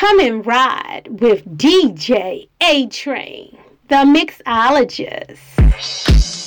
Come and ride with DJ A Train, the mixologist.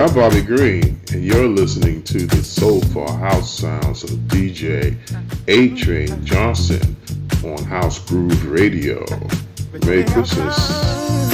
I'm Bobby Green, and you're listening to the soulful house sounds of DJ A Train Johnson on House Groove Radio. Merry Christmas.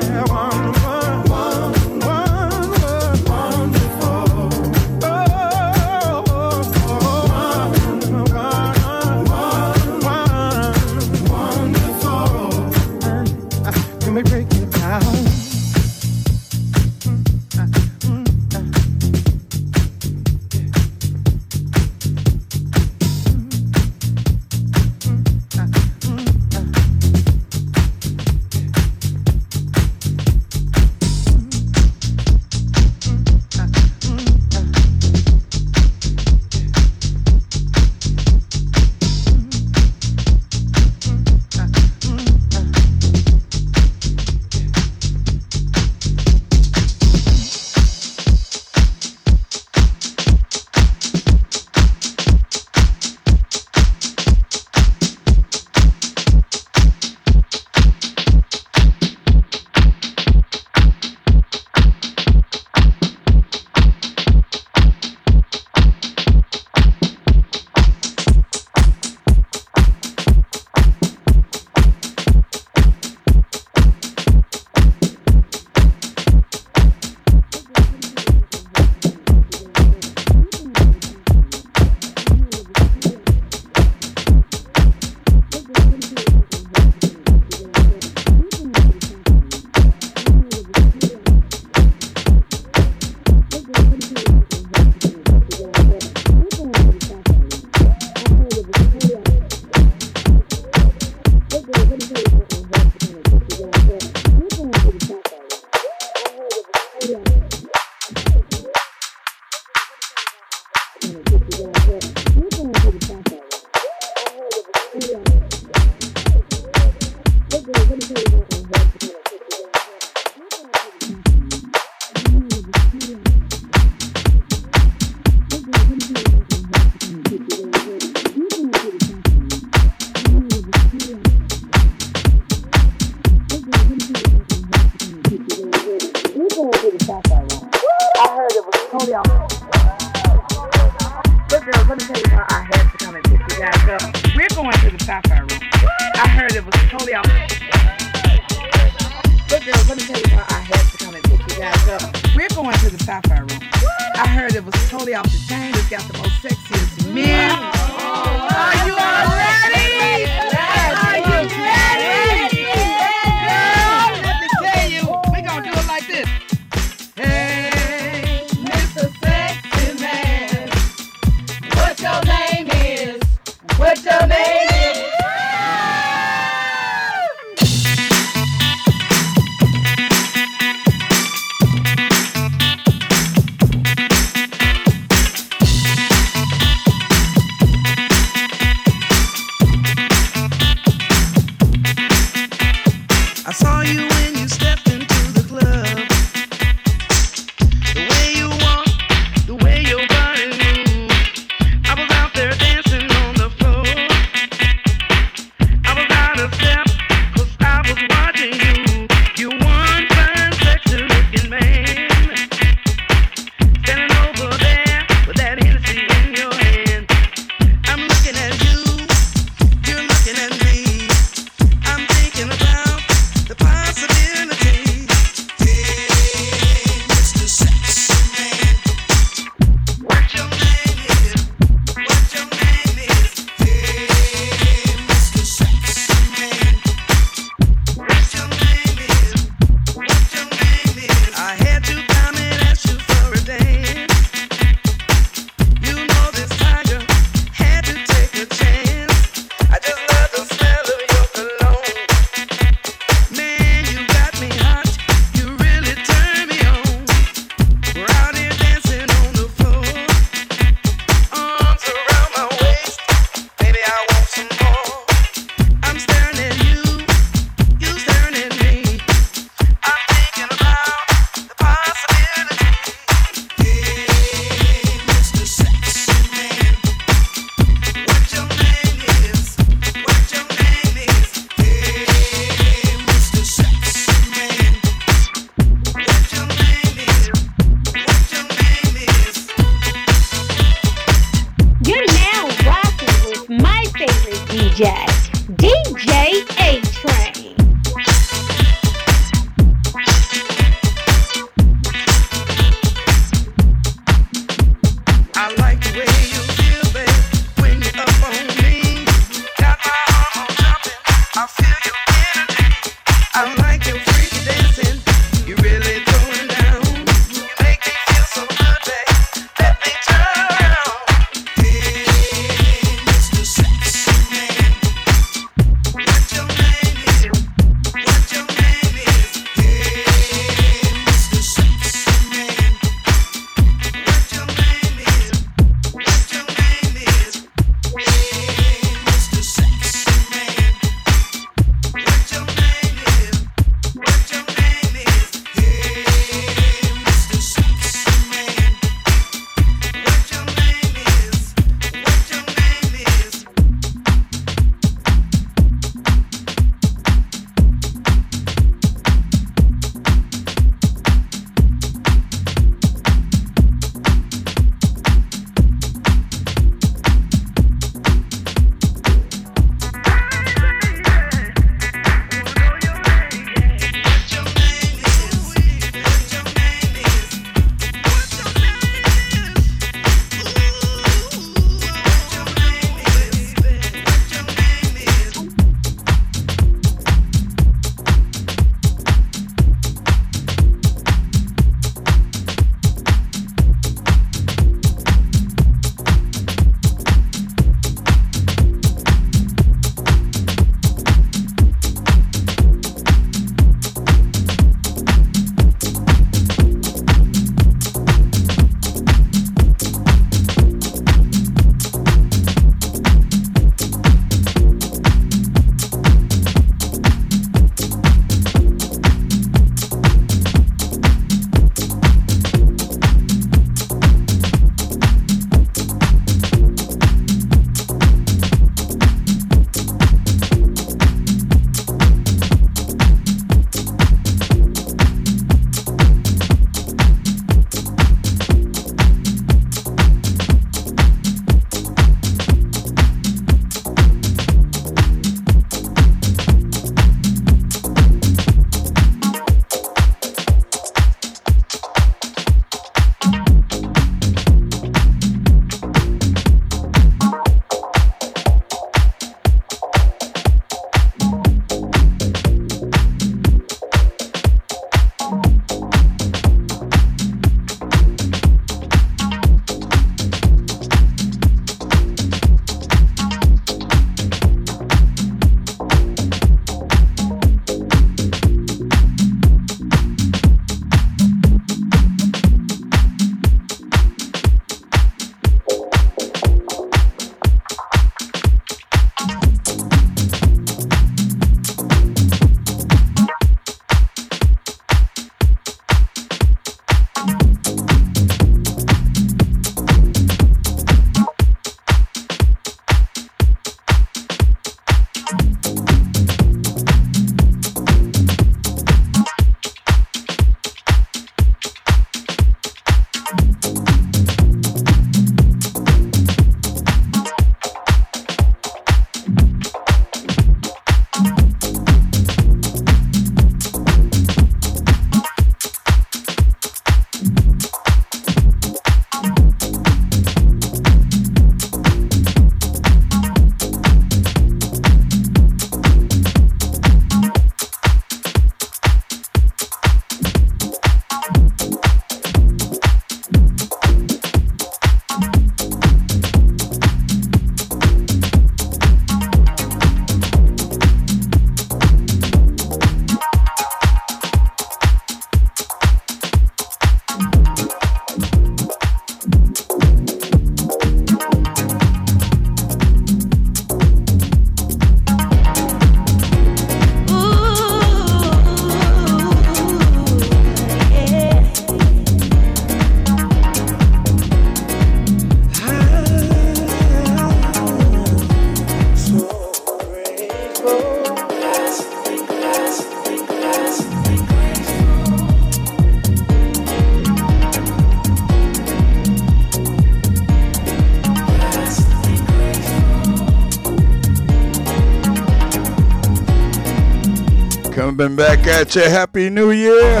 At you. Happy New Year.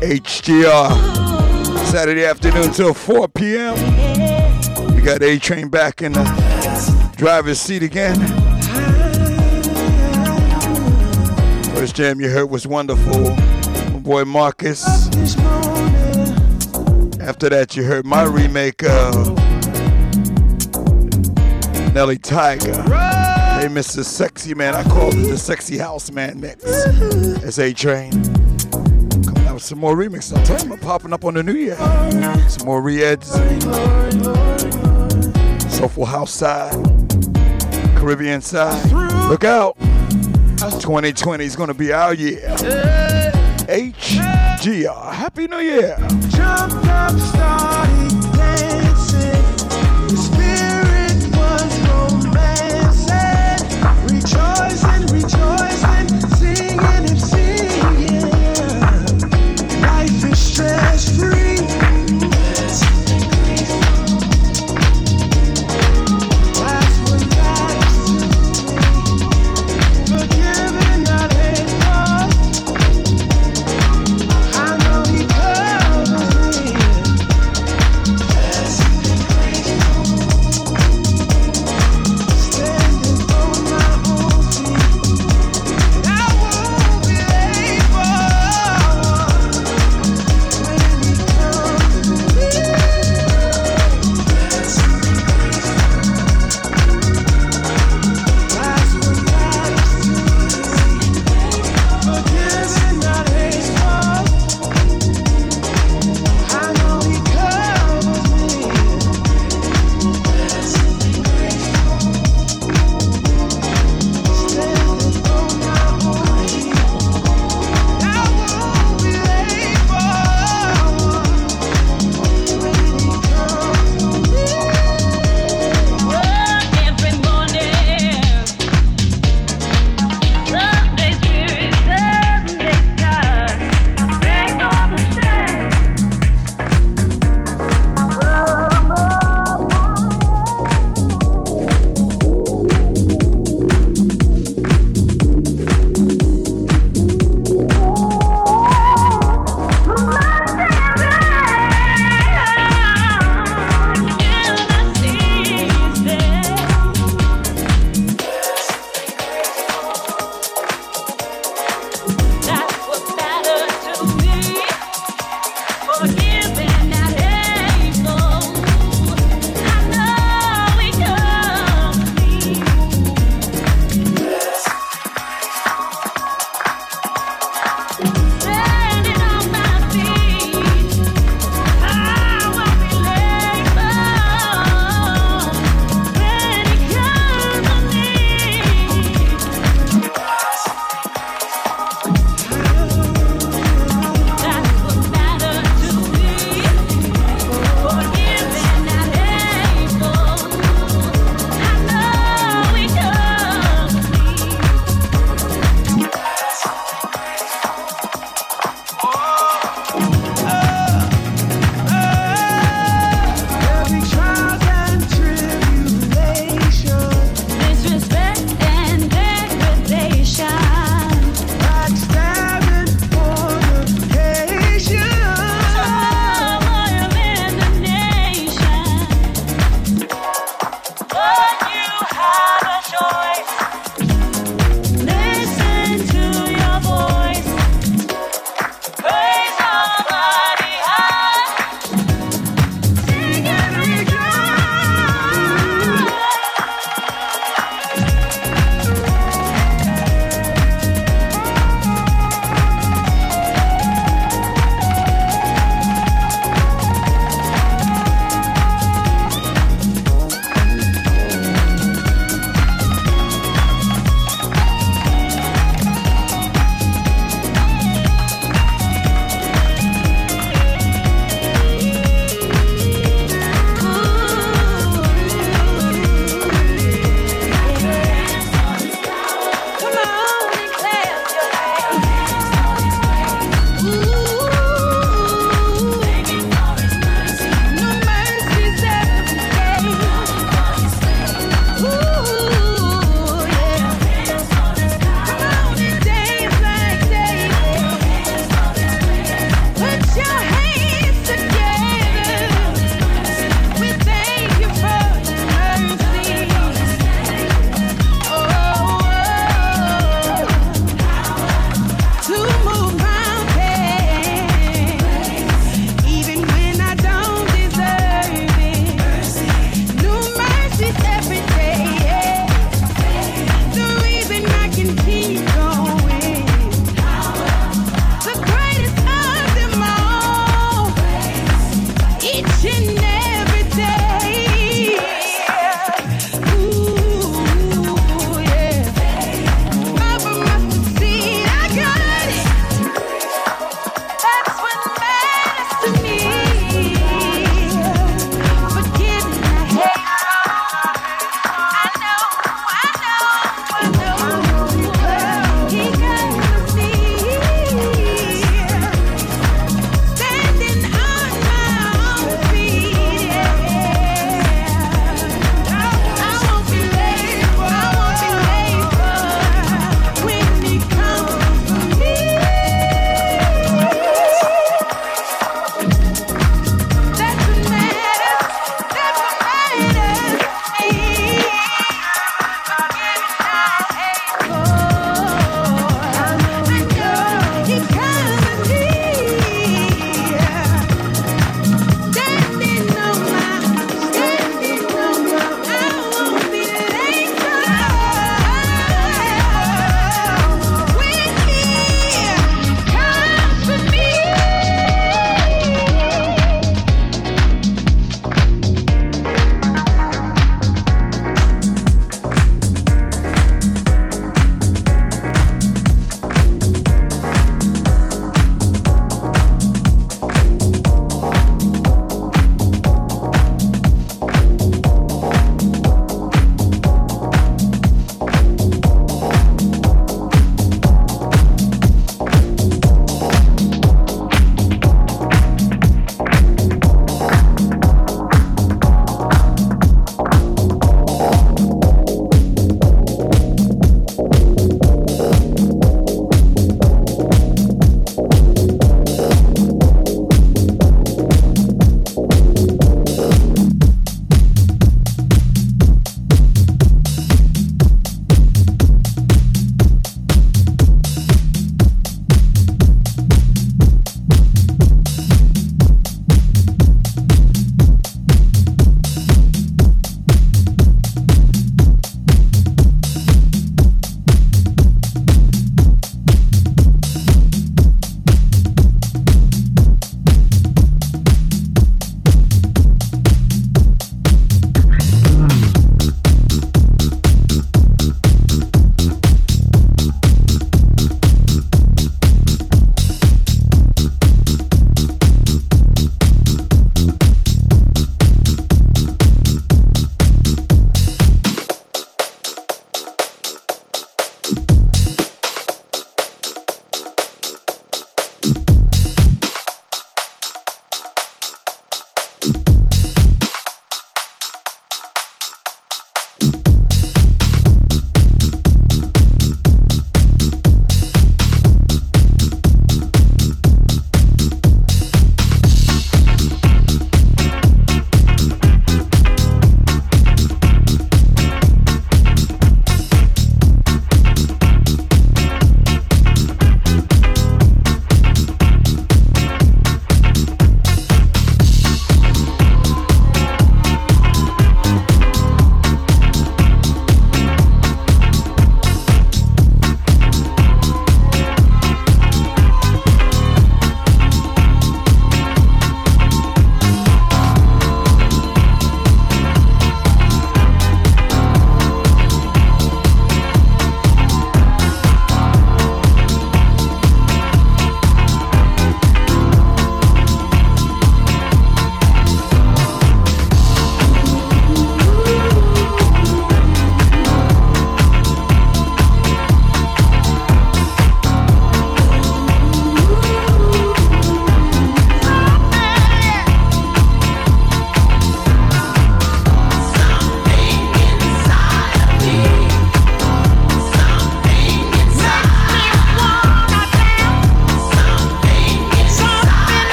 HGR. Saturday afternoon till 4 p.m. We got A Train back in the driver's seat again. First jam you heard was wonderful. My boy Marcus. After that, you heard my remake of Nellie Tiger. Hey, Mr. Sexy Man. I called it the Sexy House Man mix. It's A Train. Coming out with some more remixes. I'm telling you, I'm popping up on the new year. Some more re-eds. Soulful House side. Caribbean side. Look out. 2020 is going to be our year. HGR. Happy New Year.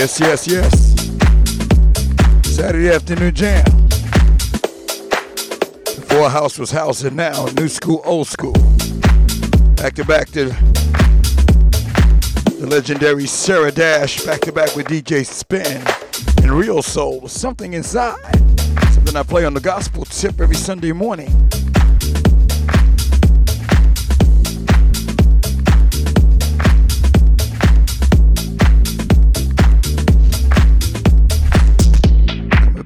Yes, yes, yes. Saturday afternoon jam. Before house was house and now new school, old school. Back to back to the legendary Sarah Dash, back to back with DJ Spen and Reelsoul. Something inside. Something I play on the gospel tip every Sunday morning.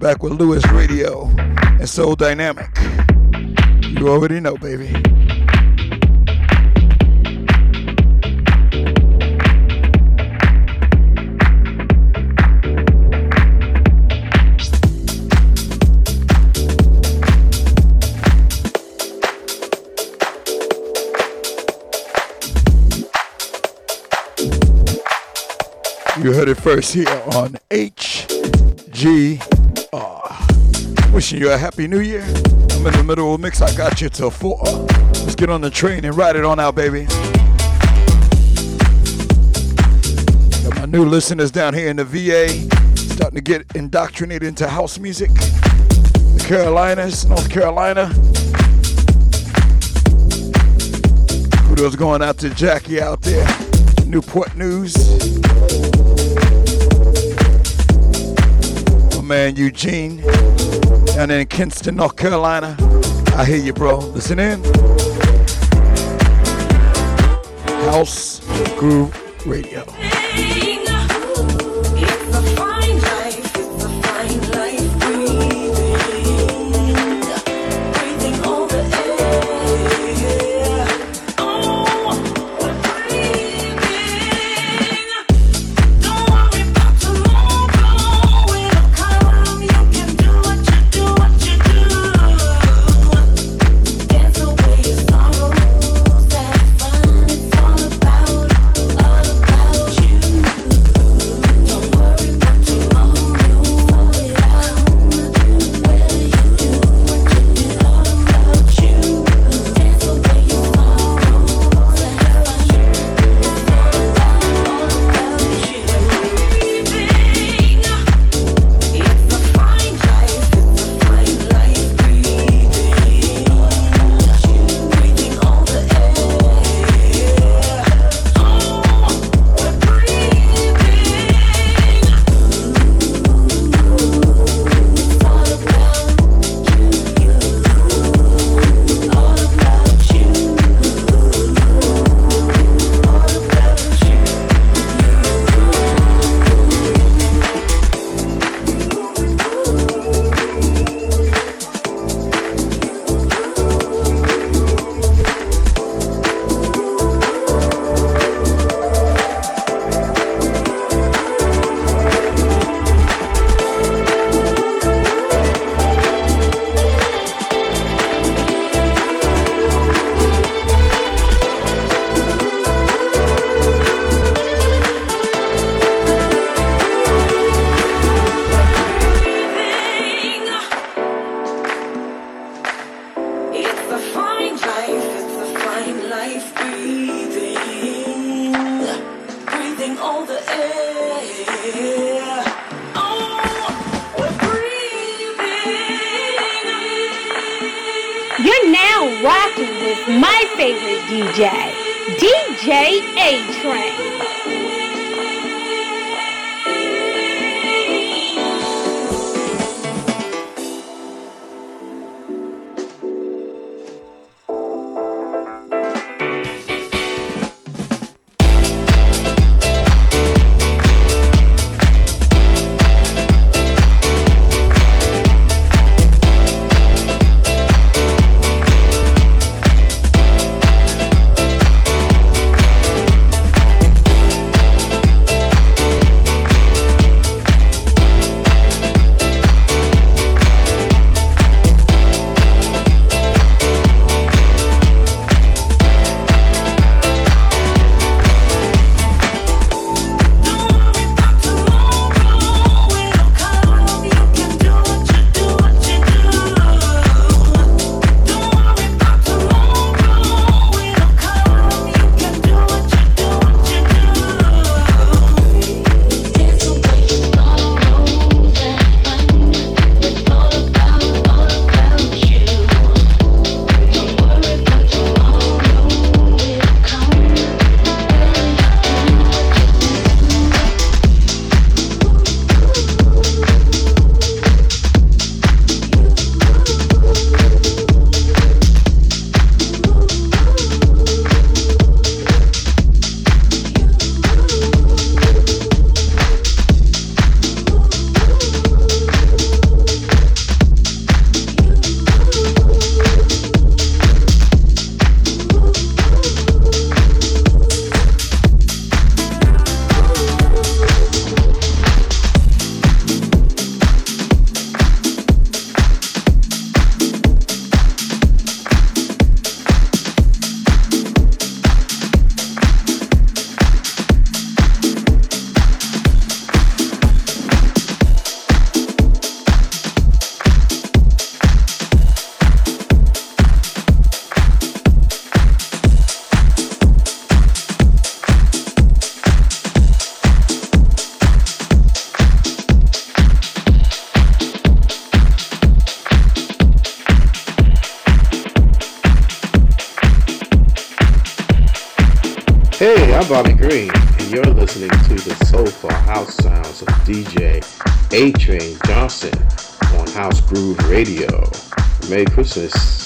Back with Lewis Radio and Soul Dynamic. You already know, baby. You heard it first here on HGR. Wishing you a happy new year. I'm in the middle of a mix. I got you till four. Let's get on the train and ride it on out, baby. Got my new listeners down here in the VA starting to get indoctrinated into house music. The Carolinas, North Carolina. Kudos going out to Jackie out there. Newport News. Man Eugene down in Kinston, North Carolina. I hear you, bro. Listen in. House Groove Radio. Christmas.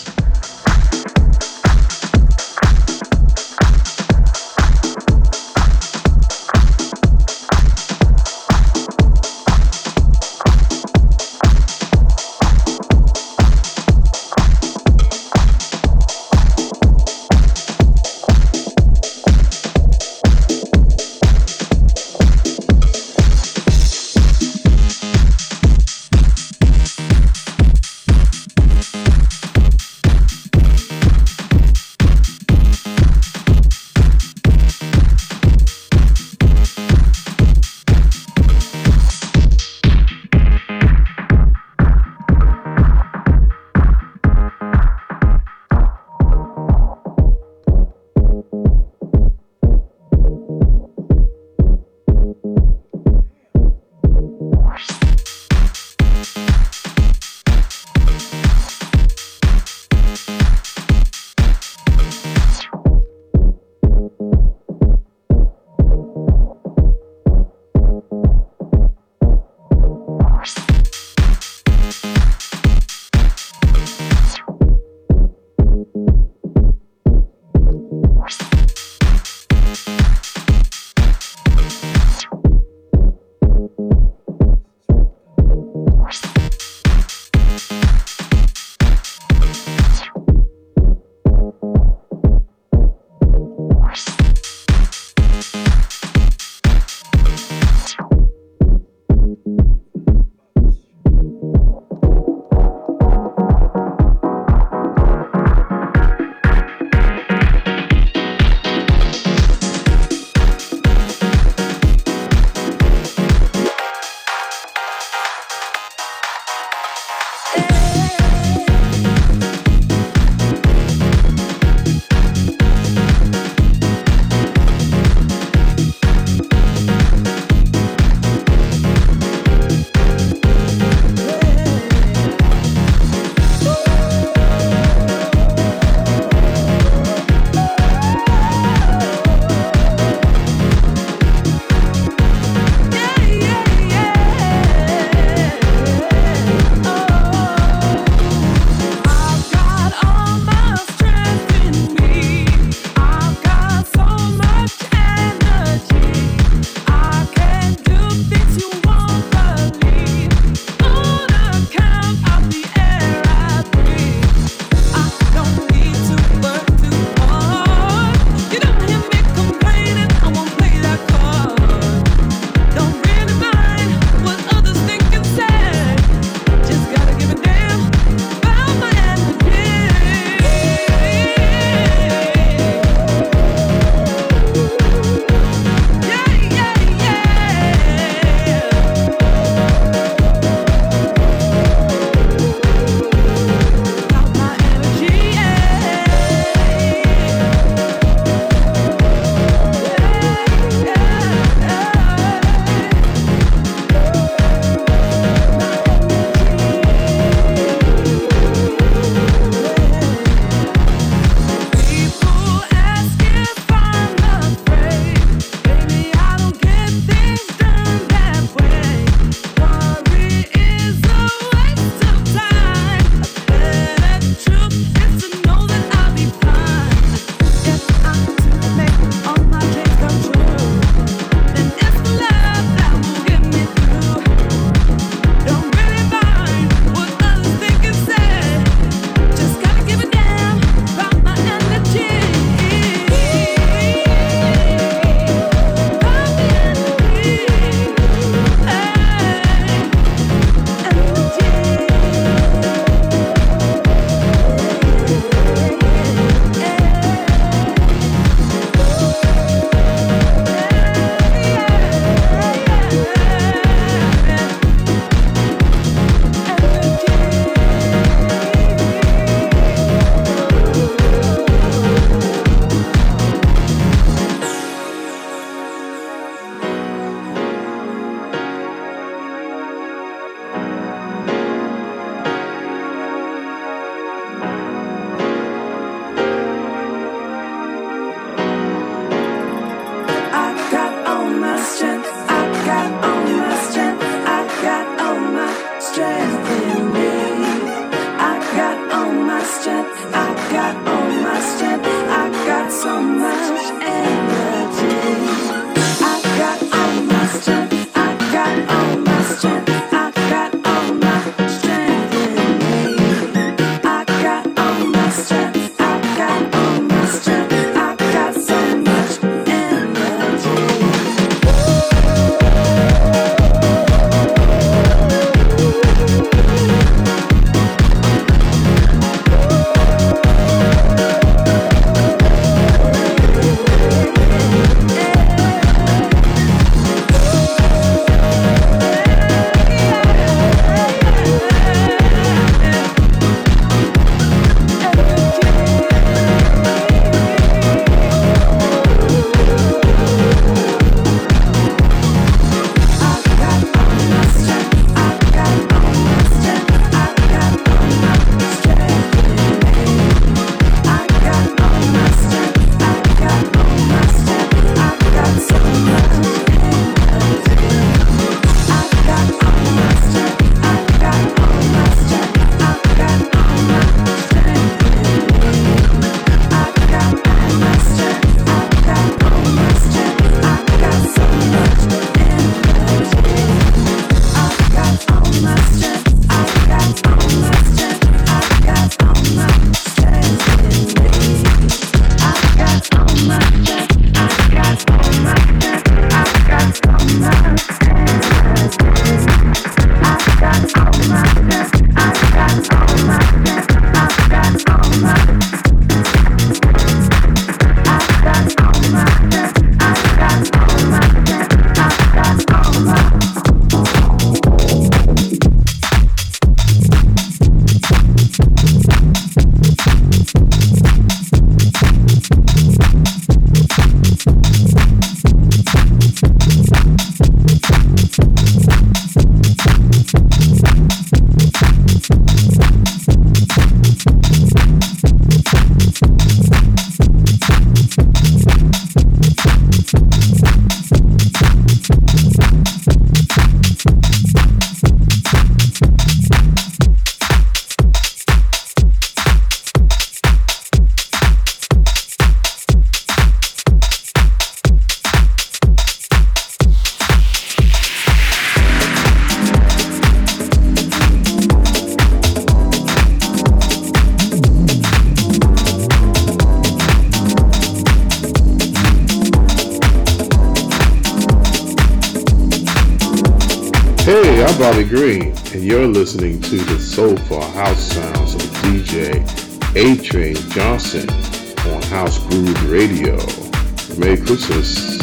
Listening to the soulful house sounds of DJ A Train Johnson on House Groove Radio. Merry Christmas.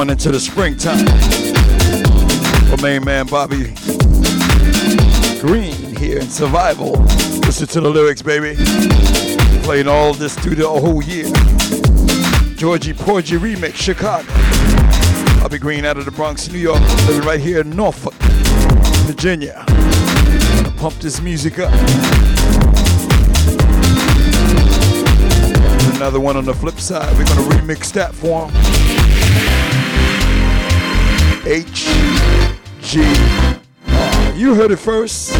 Going into the springtime. For main man Bobby Green here in Survival. Listen to the lyrics, baby. Playing all this through the whole year. Georgie Porgy remix, Chicago. Bobby Green out of the Bronx, New York, living right here in Norfolk, Virginia. Pump this music up. another one on the flip side. We're gonna remix that for him. H G R. You heard it first.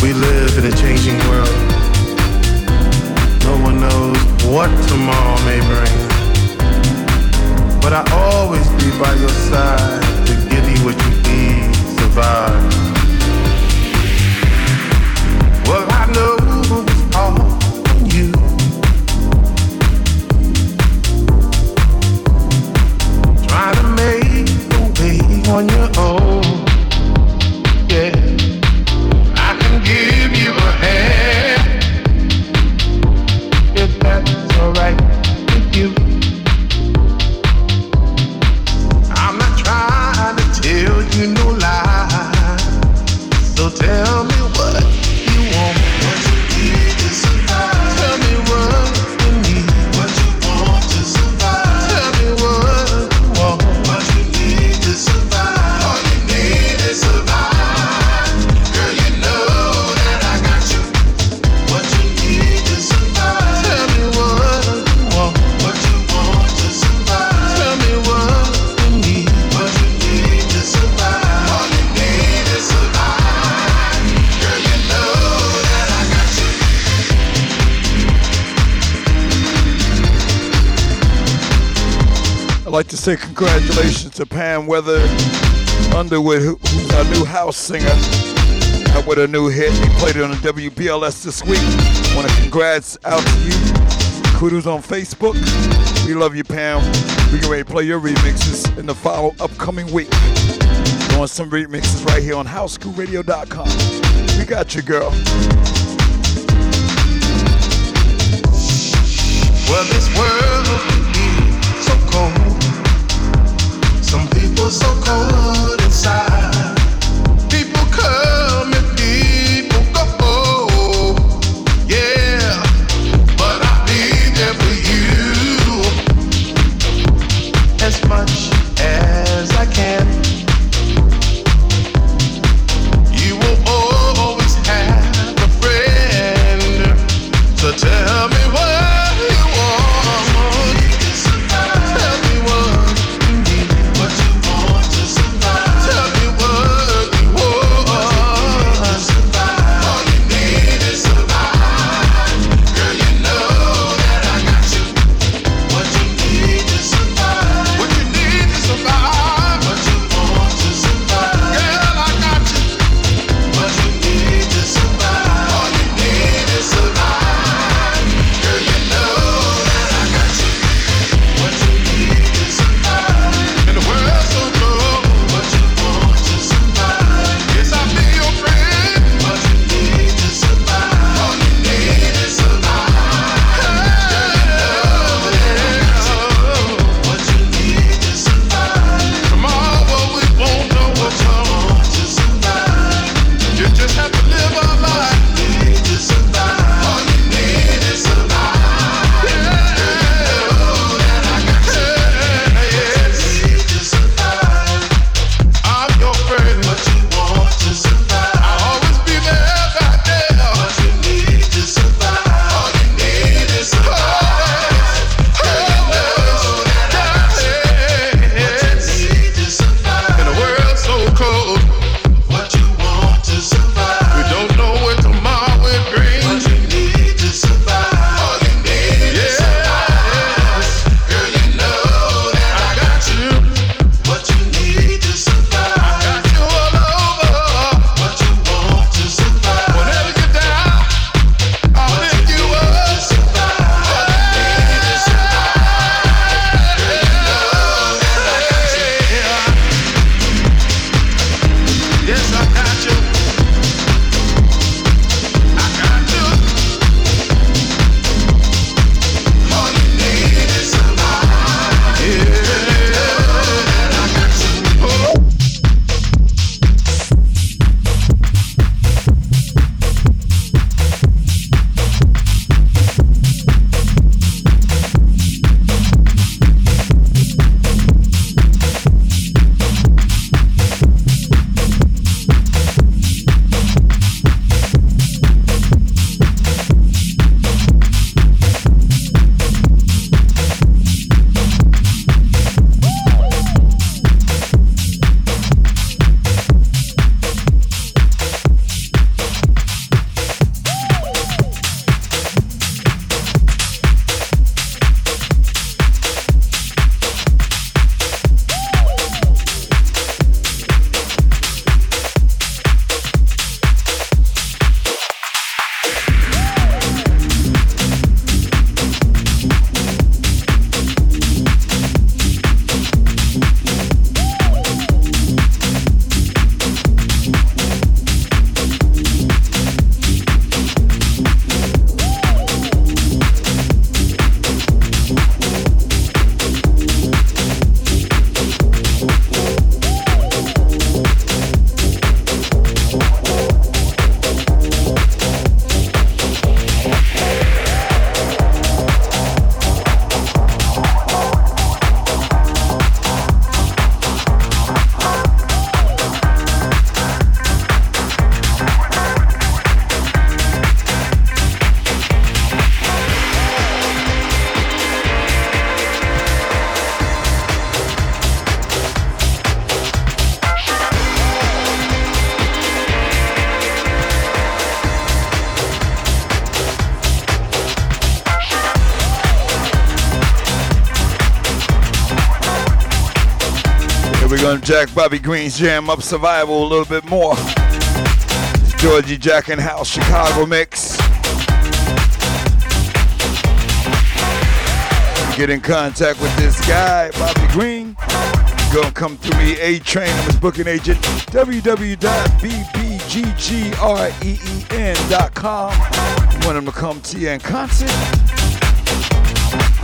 We live in a changing world. No one knows what tomorrow may bring. But I always be by your side to give you what you need, survive. Say congratulations to Pam Weather Underwood, who, who's our new house singer. With a new hit. He played it on the WBLS this week. Want to congrats out to you. Kudos on Facebook. We love you, Pam. We can ready to play your remixes in the follow upcoming week. Doing some remixes right here on HouseGrooveRadio.com. We got you, girl. Well, this world is so cold. Some people so cold inside. People come jack Bobby Green's jam up survival a little bit more. Georgie Jack and House Chicago mix. Get in contact with this guy, Bobby Green. Gonna come through me, A Train, I'm his booking agent, www.bbggtreen.com. Want him to come to you in concert.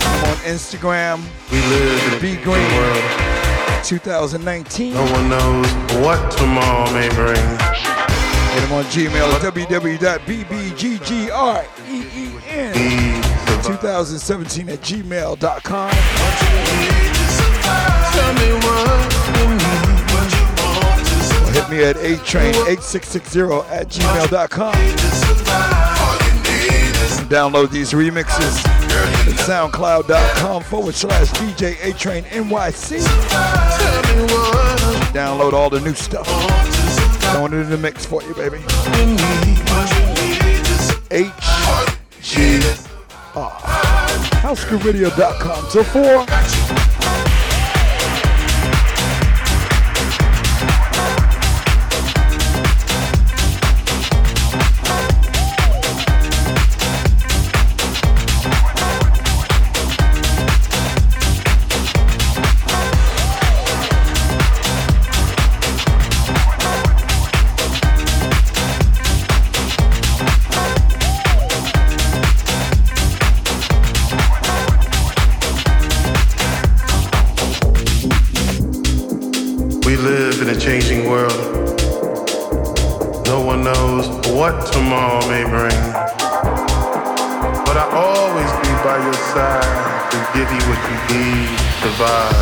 I'm on Instagram, We live in changing Green. World. 2019. No one knows what tomorrow may bring. Get him on Gmail, www.bbggren. Be survive. 2017 at gmail.com. Tell me what you need, what you want to Or hit me at 8train8660 at gmail.com. Download these remixes at soundcloud.com forward slash DJ A Train NYC. Download all the new stuff. Throwing it in the mix for you, baby. H G R. HouseGrooveRadio.com. Till four. Survive.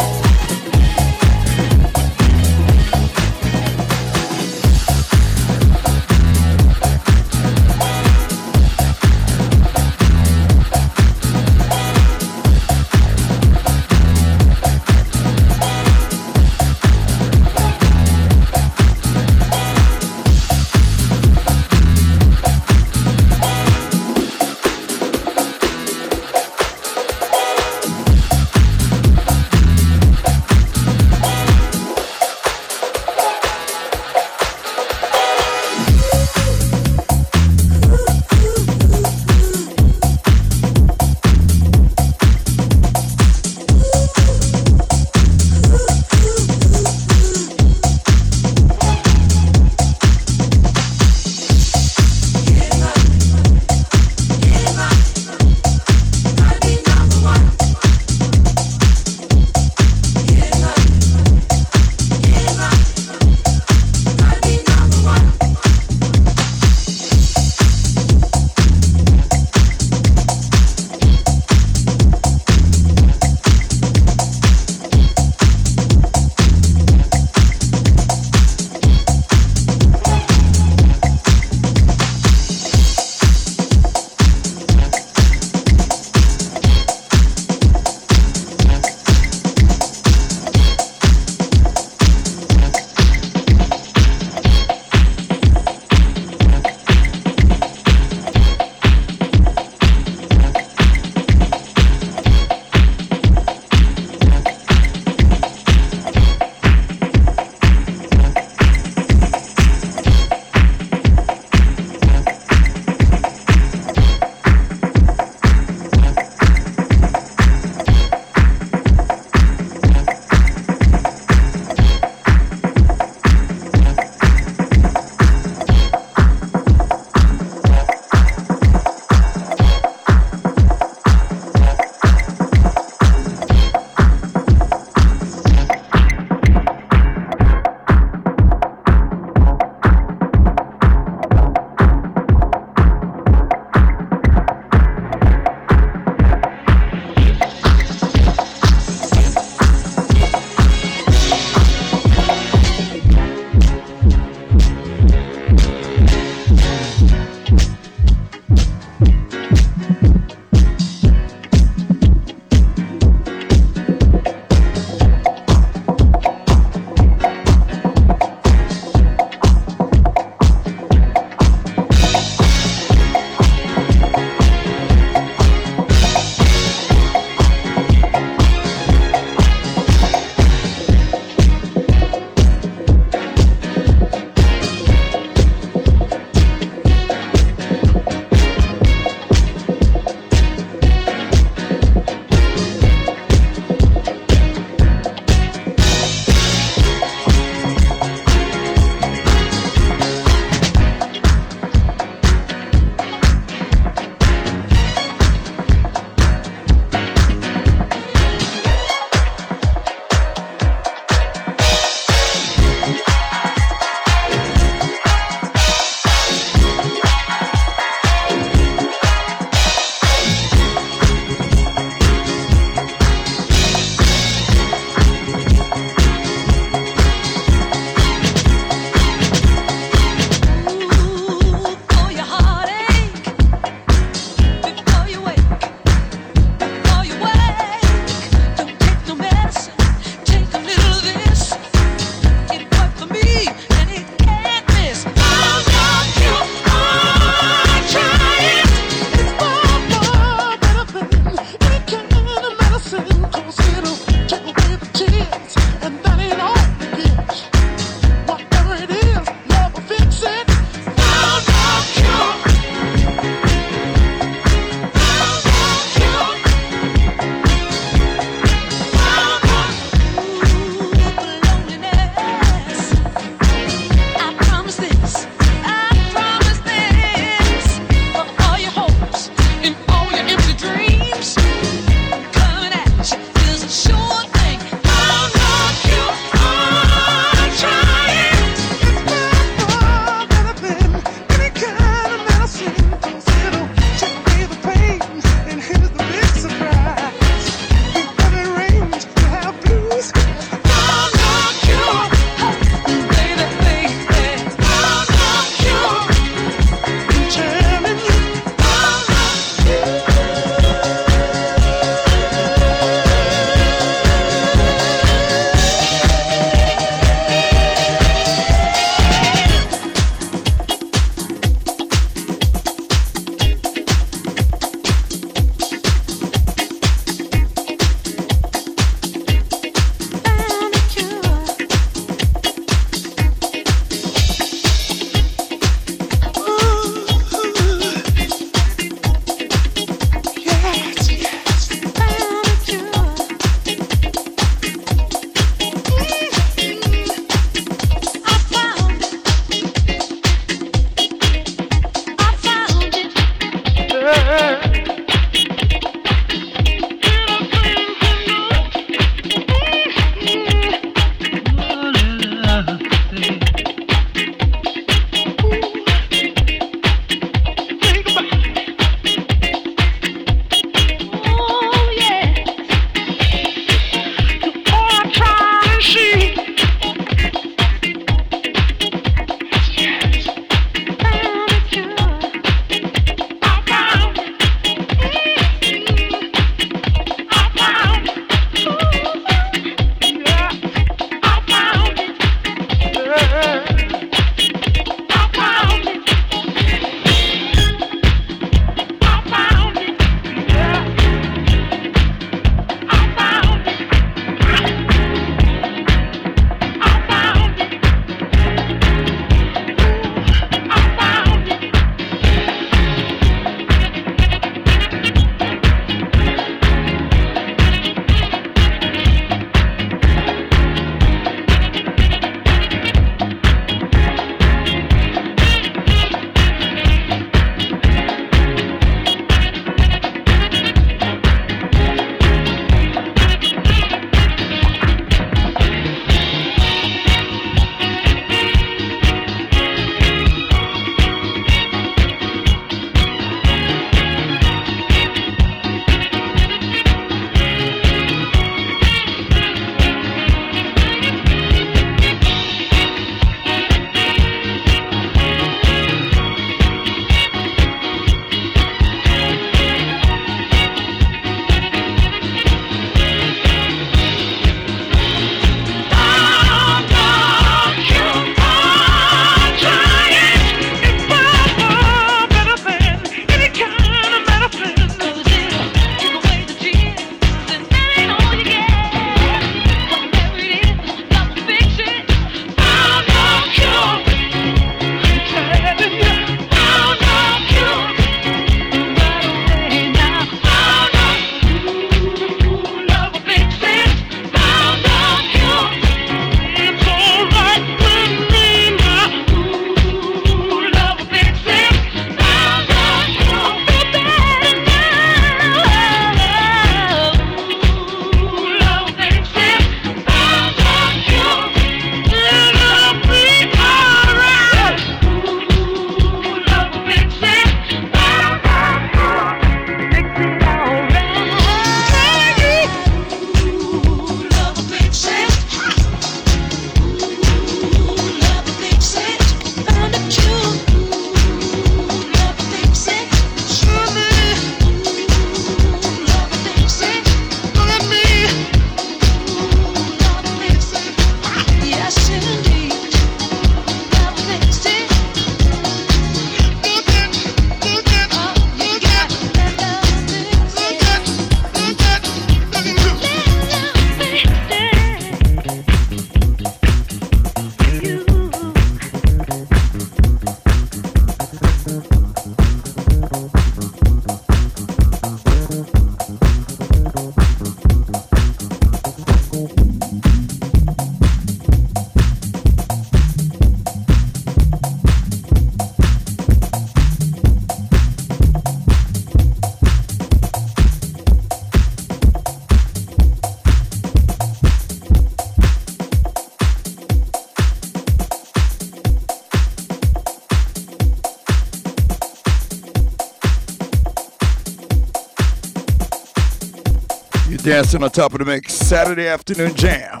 Dancing on top of the mix. Saturday afternoon jam.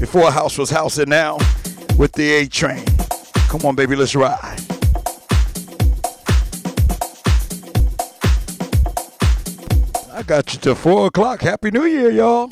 Before house was house and now with the A train. Come on, baby, let's ride. I got you till four o'clock. Happy New Year, y'all.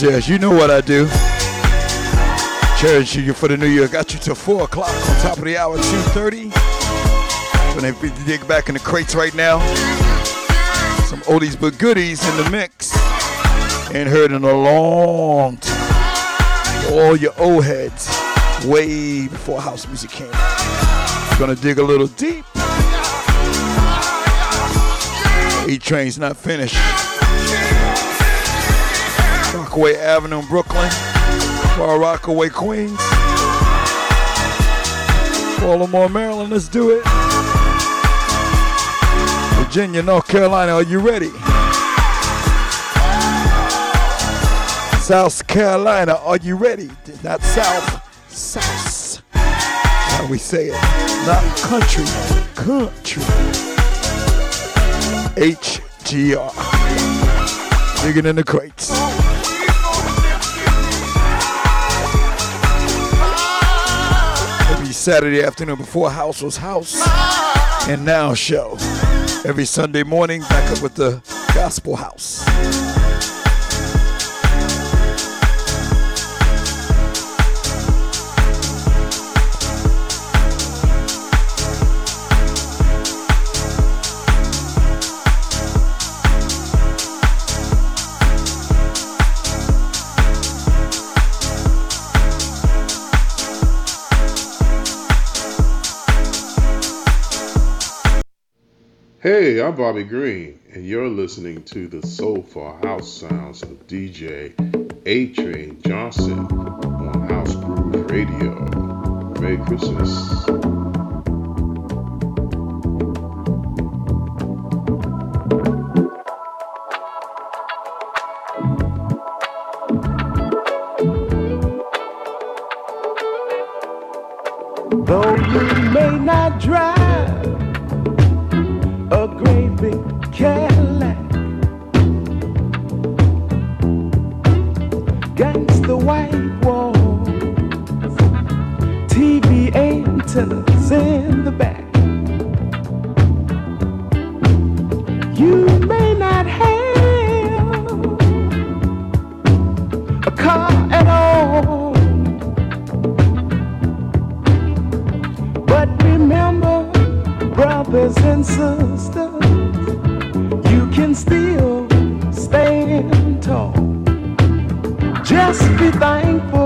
Yes, yes, you know what I do. Cherishing you for the new year. Got you till 4 o'clock on top of the hour, 2.30. Gonna dig back in the crates right now. Some oldies but goodies in the mix. Ain't heard in a long time. All your old heads, way before house music came. Gonna dig a little deep. E train's not finished. Rockaway Avenue in Brooklyn. Far Rockaway, Queens. Baltimore, Maryland, let's do it. Virginia, North Carolina, are you ready? South Carolina, are you ready? Not South, South. How we say it? Not country, country. HGR. Digging in the crates. Saturday afternoon before House was House and Now Show. Every Sunday morning, back up with the Gospel House. I'm Bobby Green, and you're listening to the soulful house sounds of DJ A Train Johnson on House Groove Radio. Merry Christmas. In the back. You may not have a car at all. But remember, brothers and sisters, you can still stand tall. Just be thankful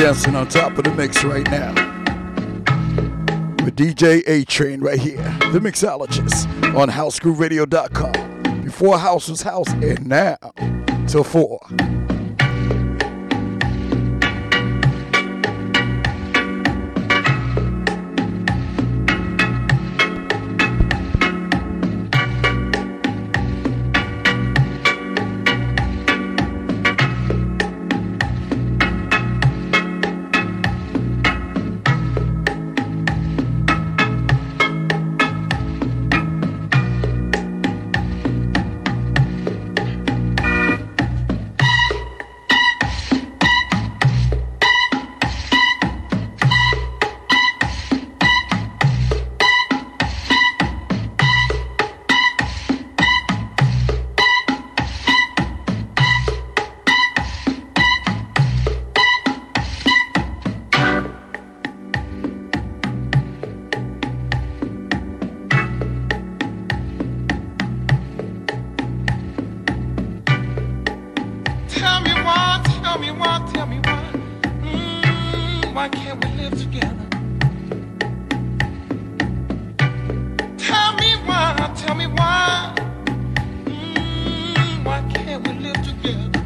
dancing on top of the mix right now. With DJ A Train right here, the mixologist on housegrooveradio.com. Before house was house, and now till four. Why can't we live together? Tell me why, tell me why. Mm, why can't we live together?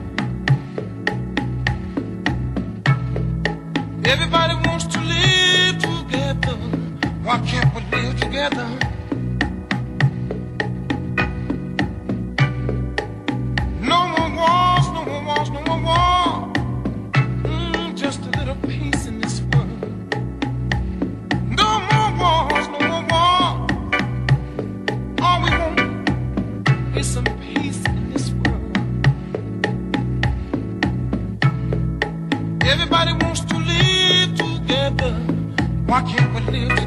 Everybody wants to live together. Why can't we live together? Why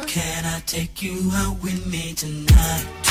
Can I? Take you out with me tonight?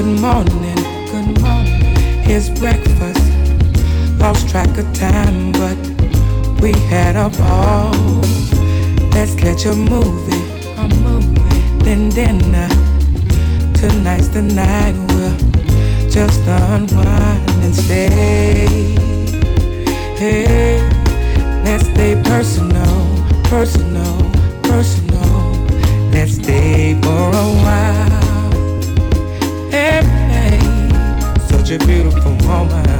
Good morning, good morning. Here's breakfast. Lost track of time, but we had a ball. Let's catch a movie, a movie, then dinner. Tonight's the night we'll just unwind and stay. Hey, let's stay personal, personal, personal. Let's stay for a while. such a beautiful moment.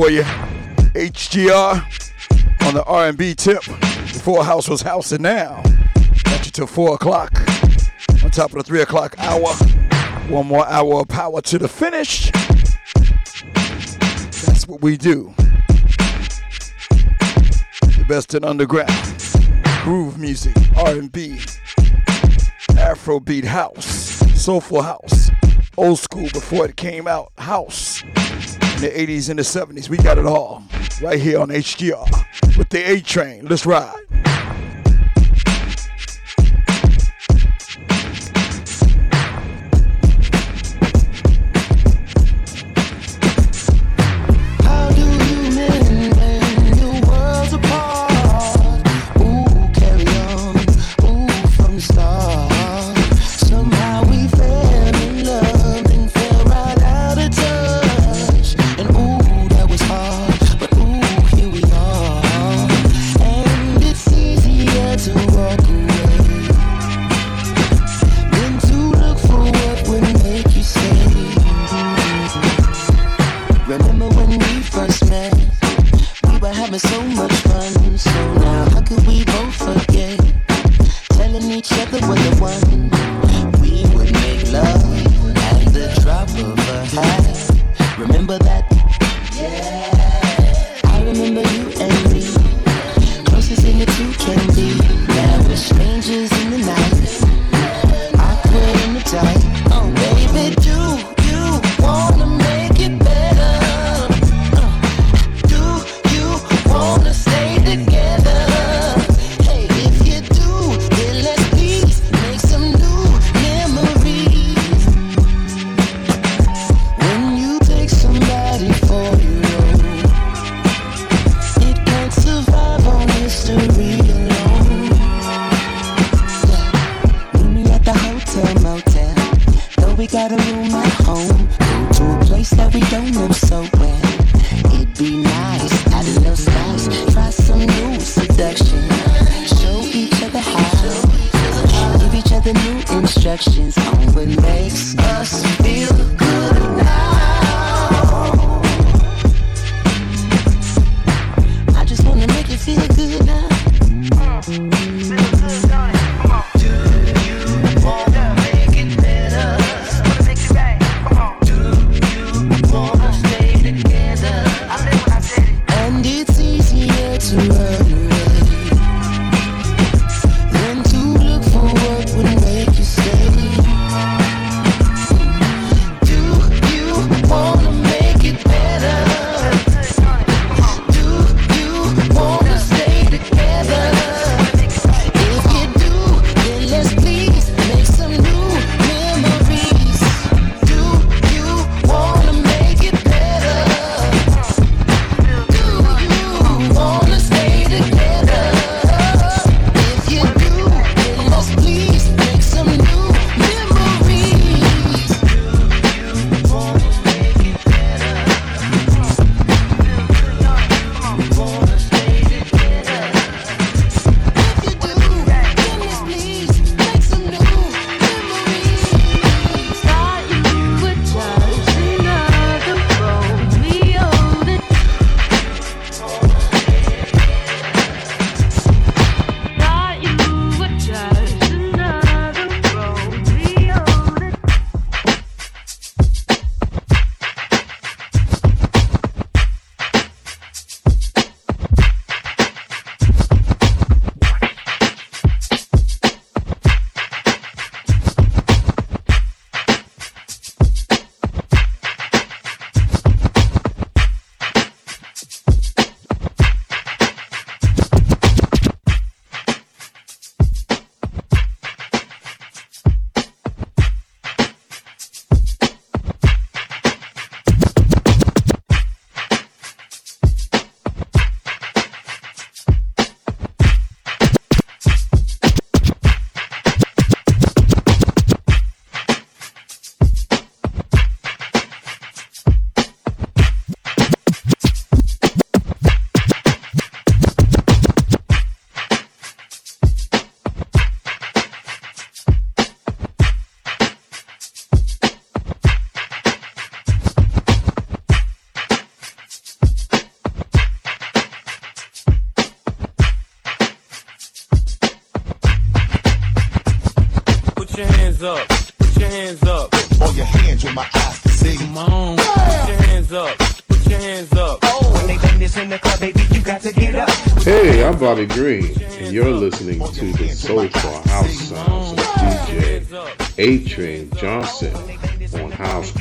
for you. HGR on the R&B tip. Before house was house, and now got you till four o'clock. On top of the three o'clock hour, one more hour of power to the finish. That's what we do. The best in underground groove music, R&B, Afrobeat house, soulful house, old school before it came out house in the 80s and the 70s. We got it all right here on HGR with the A Train. Let's ride.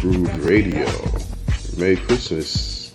Groove Radio. Merry Christmas.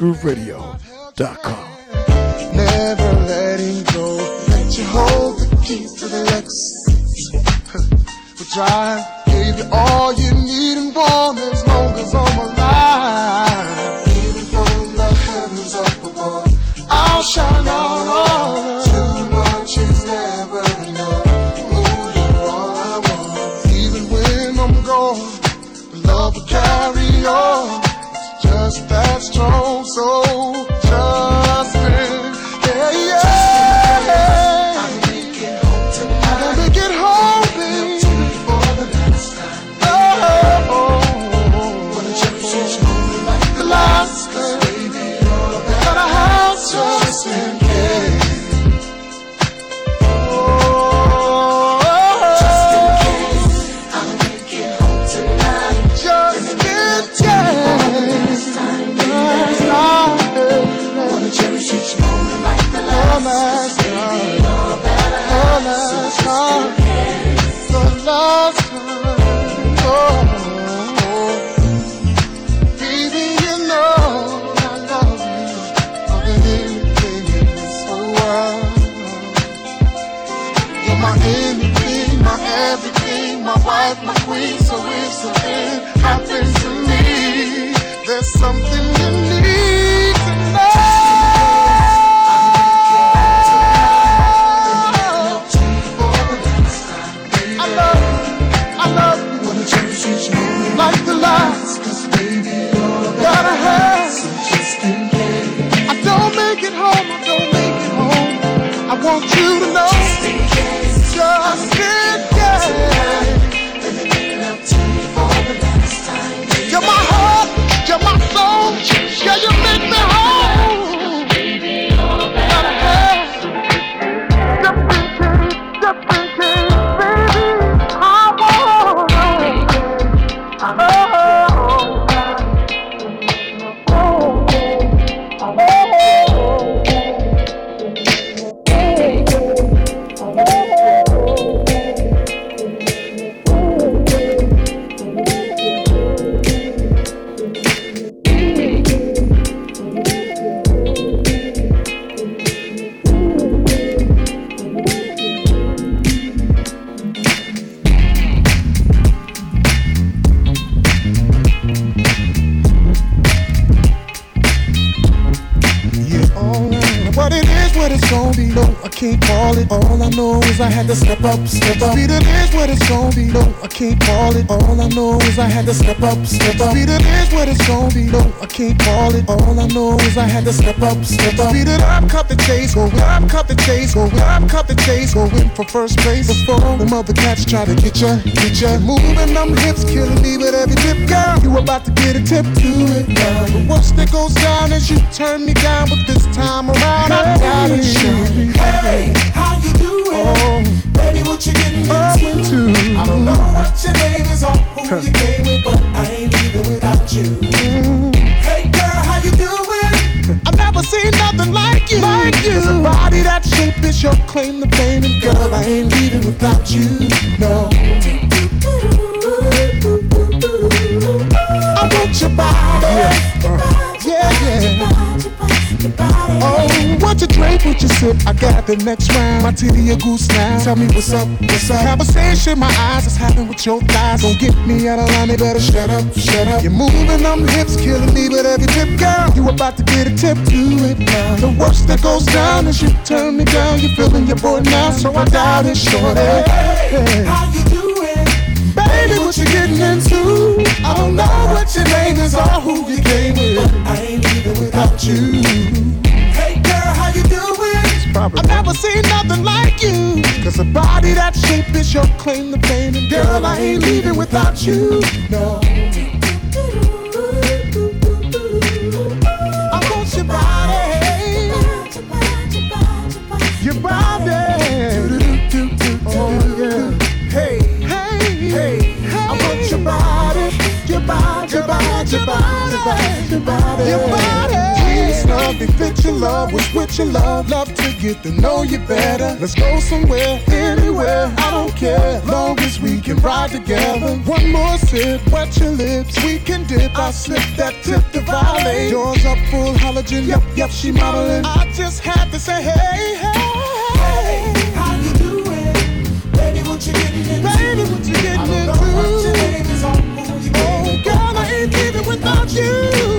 To HouseGrooveRadio.com. wife, my queen. So if something happens to me, there's something you need step up, step up. Speed it is what it's gonna be. No, I can't call it. All I know is I had to step up, step up. Speed it is what it's gonna be. No, I can't call it. All I know is I had to step up, step up. Speed it up, cut the chase, go up, cut the chase, go up, cut the chase, go in for first place. Before the mother cats try to get ya, get ya. Moving them hips, killing me with every tip, girl. You about to get a tip to it, girl. But once that goes down, as you turn me down, but this time around, I got it, shawty. Hey, how you doing? Oh, Baby, what you getting up into. I don't know what your name is or who you came with, but I ain't leaving without you. Mm. Hey, girl, how you doing? I've never seen nothing like you. Like you. There's a body that shape is your claim to fame, and girl, I ain't leaving without you. No. I want your body. Yeah, yeah. yeah. Oh, what you drink, what you sip? I got the next round. My titty a goose now. Tell me what's up, what's up? Conversation, my eyes is having with your thighs. Don't get me out of line, they better shut up, shut up. You're moving them hips, killing me with every tip, girl. You about to get a tip to it now. The worst that goes down is you turn me down. You're feeling your boy now, so I doubt it, shorty. Hey, how you doing? Baby, what you getting into? I don't know what your name is or who you came with. But I ain't leaving without you. I've never seen nothing like you. Cause a body that shape is your claim to fame. And girl, I ain't leaving without you. No. I want your body. Your body. Oh, yeah. Hey, hey, hey. I want your body. Your body, your body, your body, your body, your body. Your body. Love, fit your love, was with your love. Love to get to know you better. Let's go somewhere, anywhere, I don't care. Long as we can ride together. One more sip, wet your lips, we can dip. I slip that tip to violate. Yours up full halogen, yep, yep, she modeling. I just had to say, hey, hey. Hey, how you doing? Baby, what you getting into? Baby, what you getting into? What your name is on who you Oh, girl, I ain't leaving without you.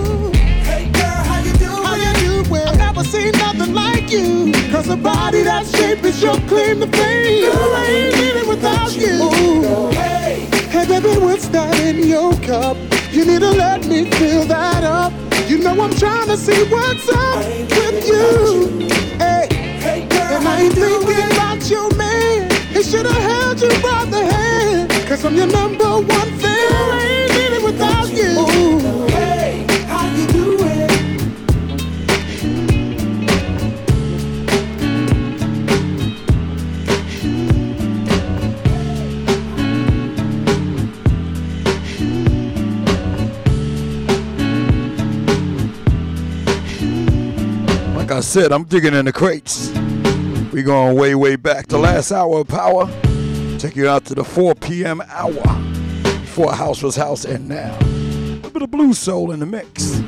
You. Cause a body that shape is your claim to fame. Girl, I ain't leaving without you. Hey, hey, baby, what's that in your cup? You need to let me fill that up. You know I'm trying to see what's up with you. Hey, hey girl, and I ain't thinking about your man. He should have held you by the hand. Cause I'm your number one said, I'm digging in the crates. We going way, way back. The last hour of power. Take you out to the 4 p.m. hour. Before house was house and now. A little bit of blue soul in the mix.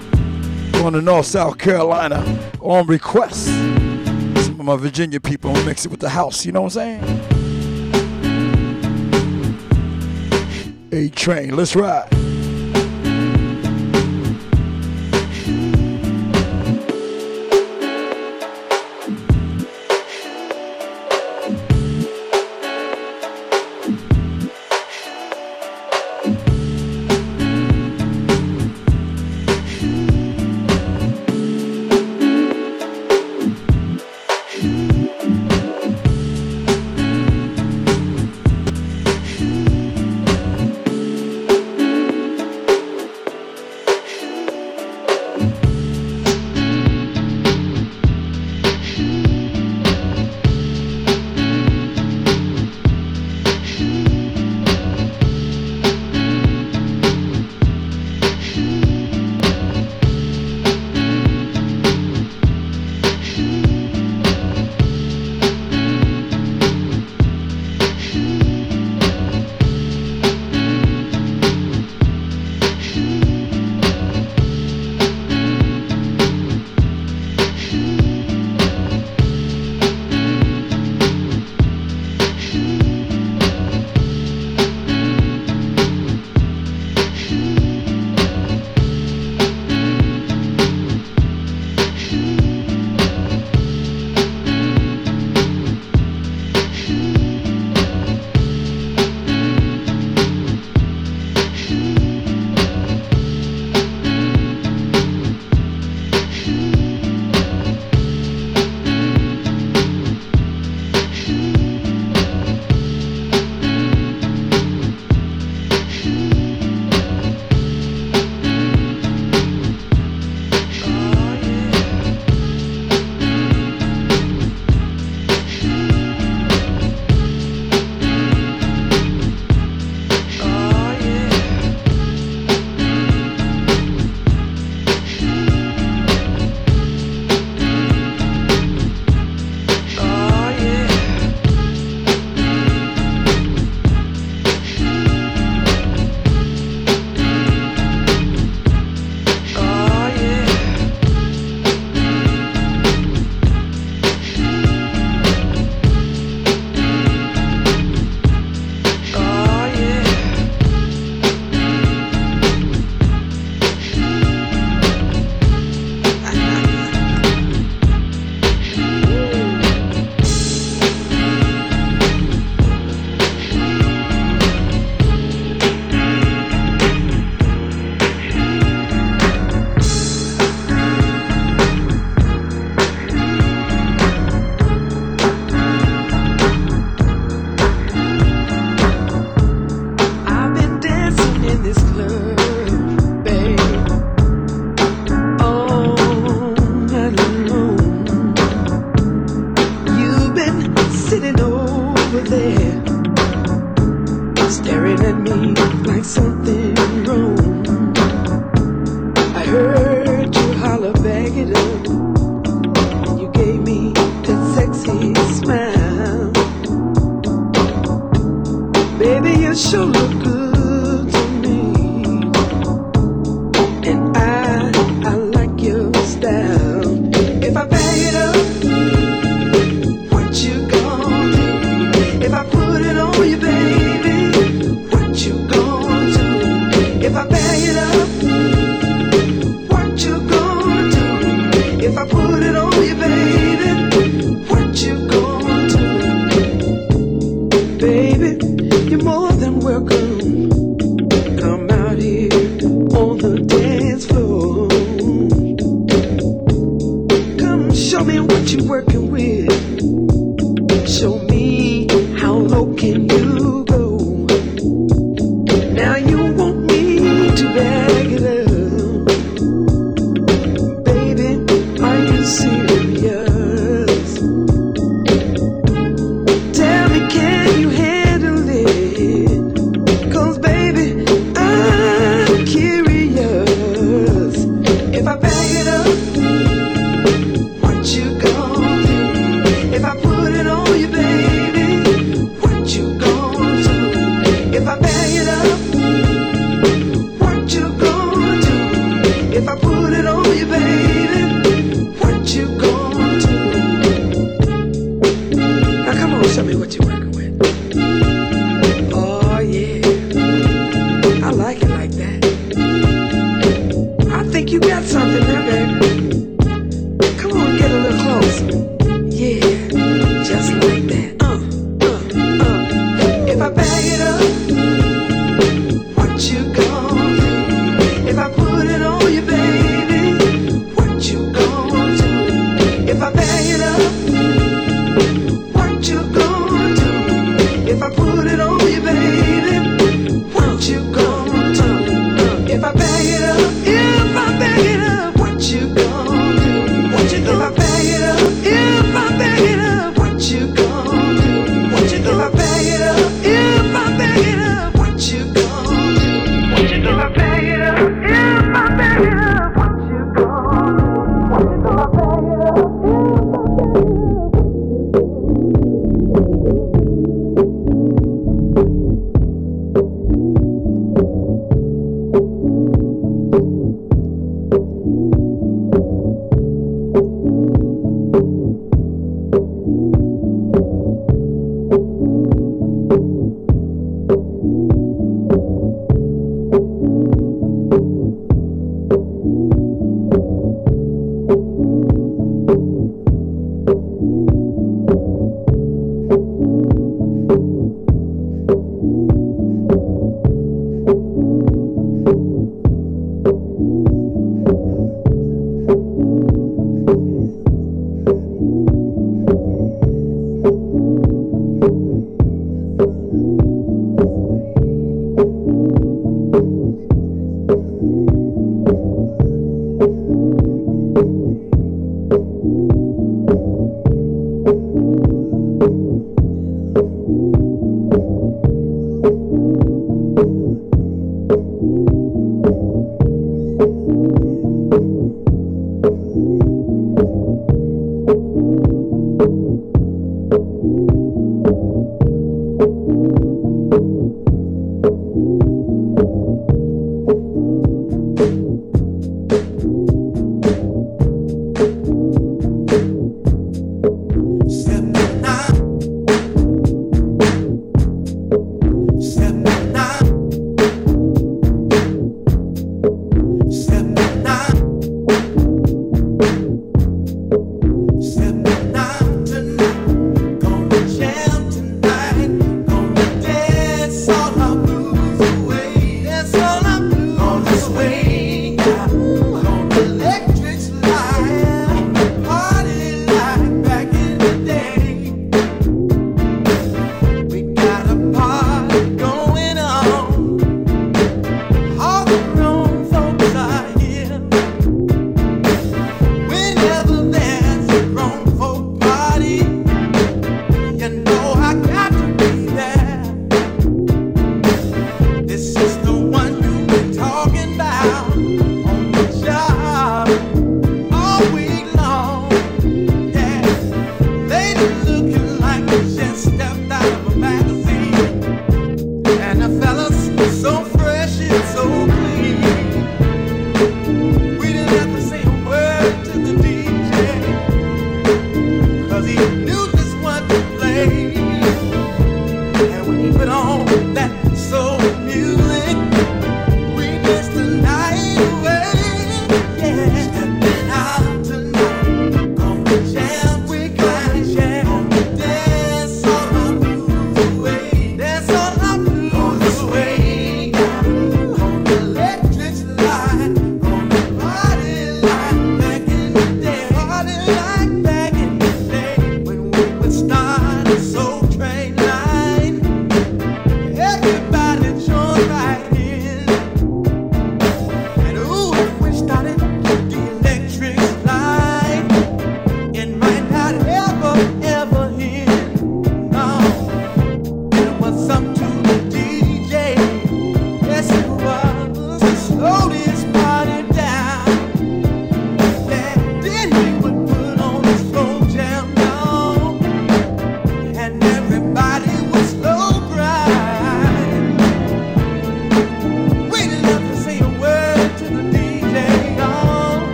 Going to North South Carolina on request. Some of my Virginia people mix it with the house, you know what I'm saying? A train, let's ride.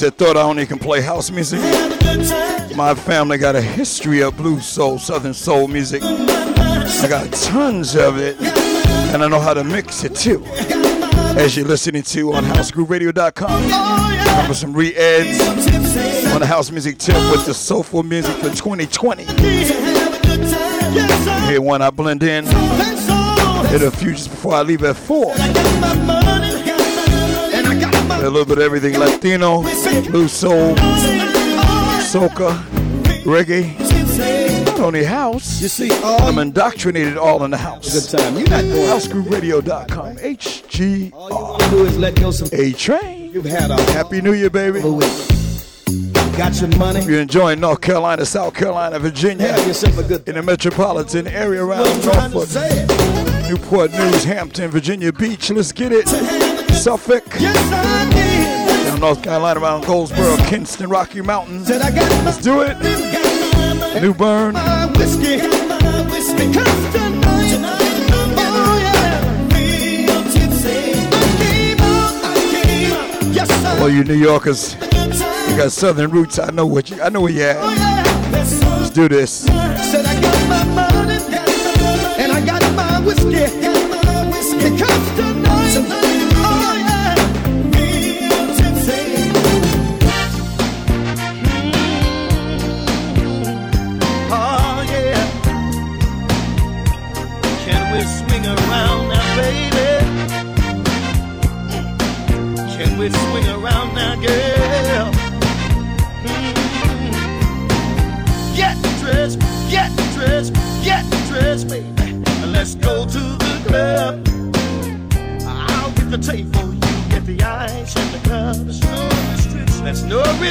That thought I only can play house music, my family got a history of blues soul, southern soul music. I got tons of it, and I know how to mix it too. As you're listening to on housegrooveradio.com, remember some re-eds on the house music tip with the soulful music for 2020. Here one I blend in, hit a few just before I leave at four. A little bit of everything Latino, blues soul, soca, reggae, not only house. You see, all I'm indoctrinated all in the house. Good time. You're not going. HouseGrooveRadio.com. HG. All you want to do is let go some. A train. You've had a Happy New Year, baby. Oh, got your money. You're enjoying North Carolina, South Carolina, Virginia, Have yourself a good. in the metropolitan area around I'm trying to Norfolk. Newport News, Hampton, Virginia Beach, let's get it. Suffolk, Yes, down North Carolina around Goldsboro, Kinston, Rocky Mountains. Let's do it. New Bern. Oh you New Yorkers, you got southern roots. I know what you. I know where you at. Let's do this. Said I got my money, and I got my whiskey.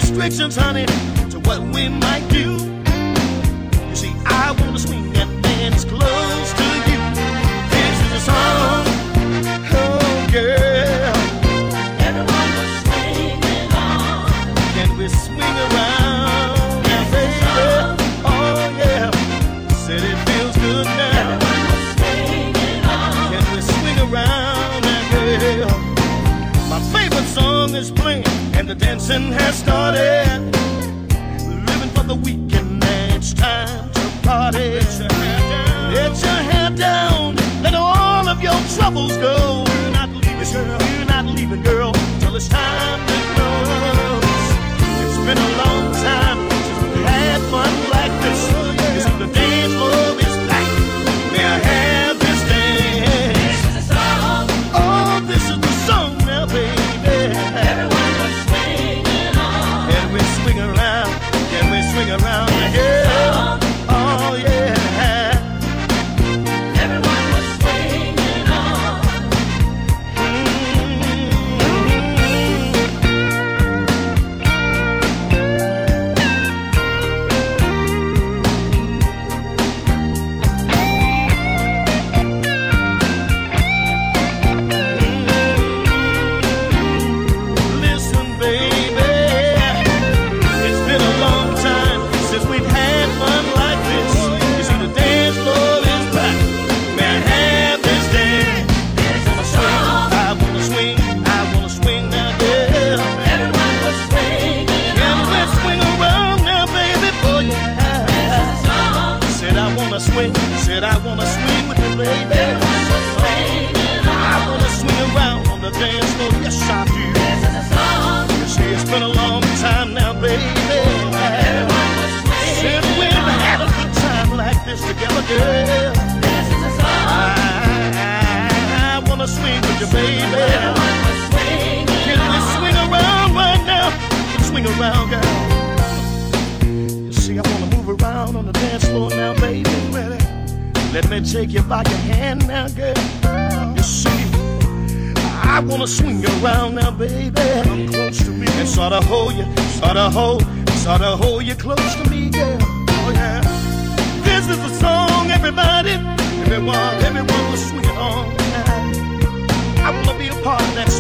restrictions, honey, to what we might. troubles go, do not leave us, girl.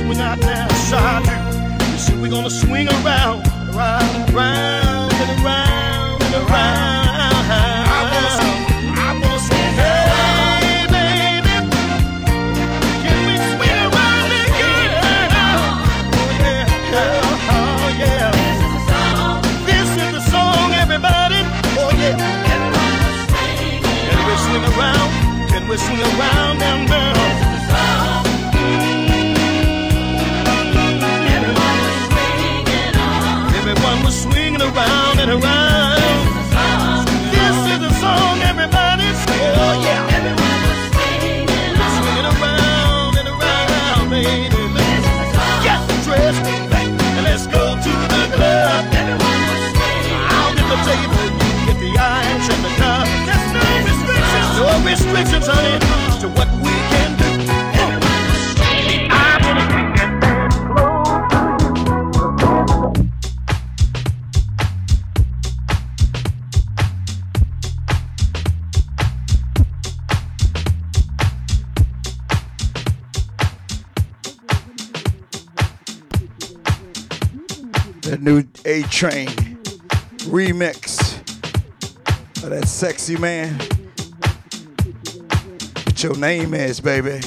we're not now. Yes, I do. You see, we're gonna swing around, around, around. dimensions, honey, to what we can do. The new A Train remix of that sexy man what your name is, baby.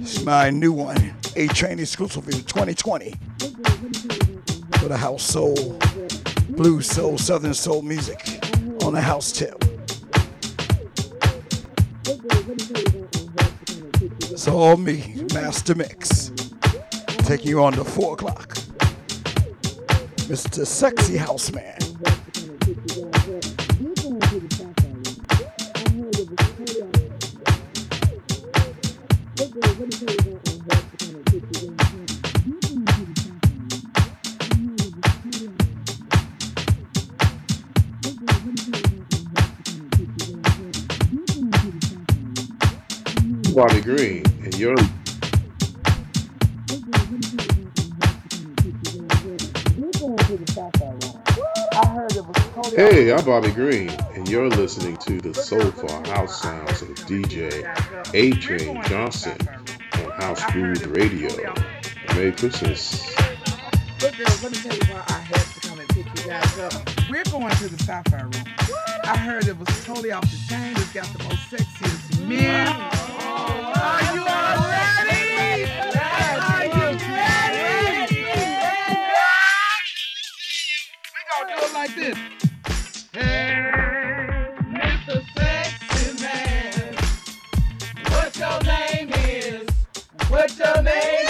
It's my new one, A Train exclusive in 2020. For the house soul, blues soul, southern soul music on the house tip. It's all me, Master Mix. Taking you on to 4 o'clock. Mr. Sexy House Man. Bobby Green, and you're Hey, I'm Bobby Green, and you're listening to the Soulful House Sounds of DJ A Train Johnson. House Groove Radio. Merry Christmas. Look, girls, let me tell you why I had to come and pick you guys up. We're going to the Sapphire Room. I heard it was totally off the chain. It's got the most sexiest men. Are you ready? Are you ready? We gonna do it like this. Hey, What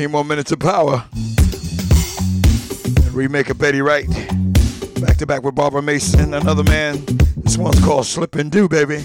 15 more minutes of power. And remake of Betty Wright. Back to back with Barbara Mason, another man. This one's called Slip and Do, baby.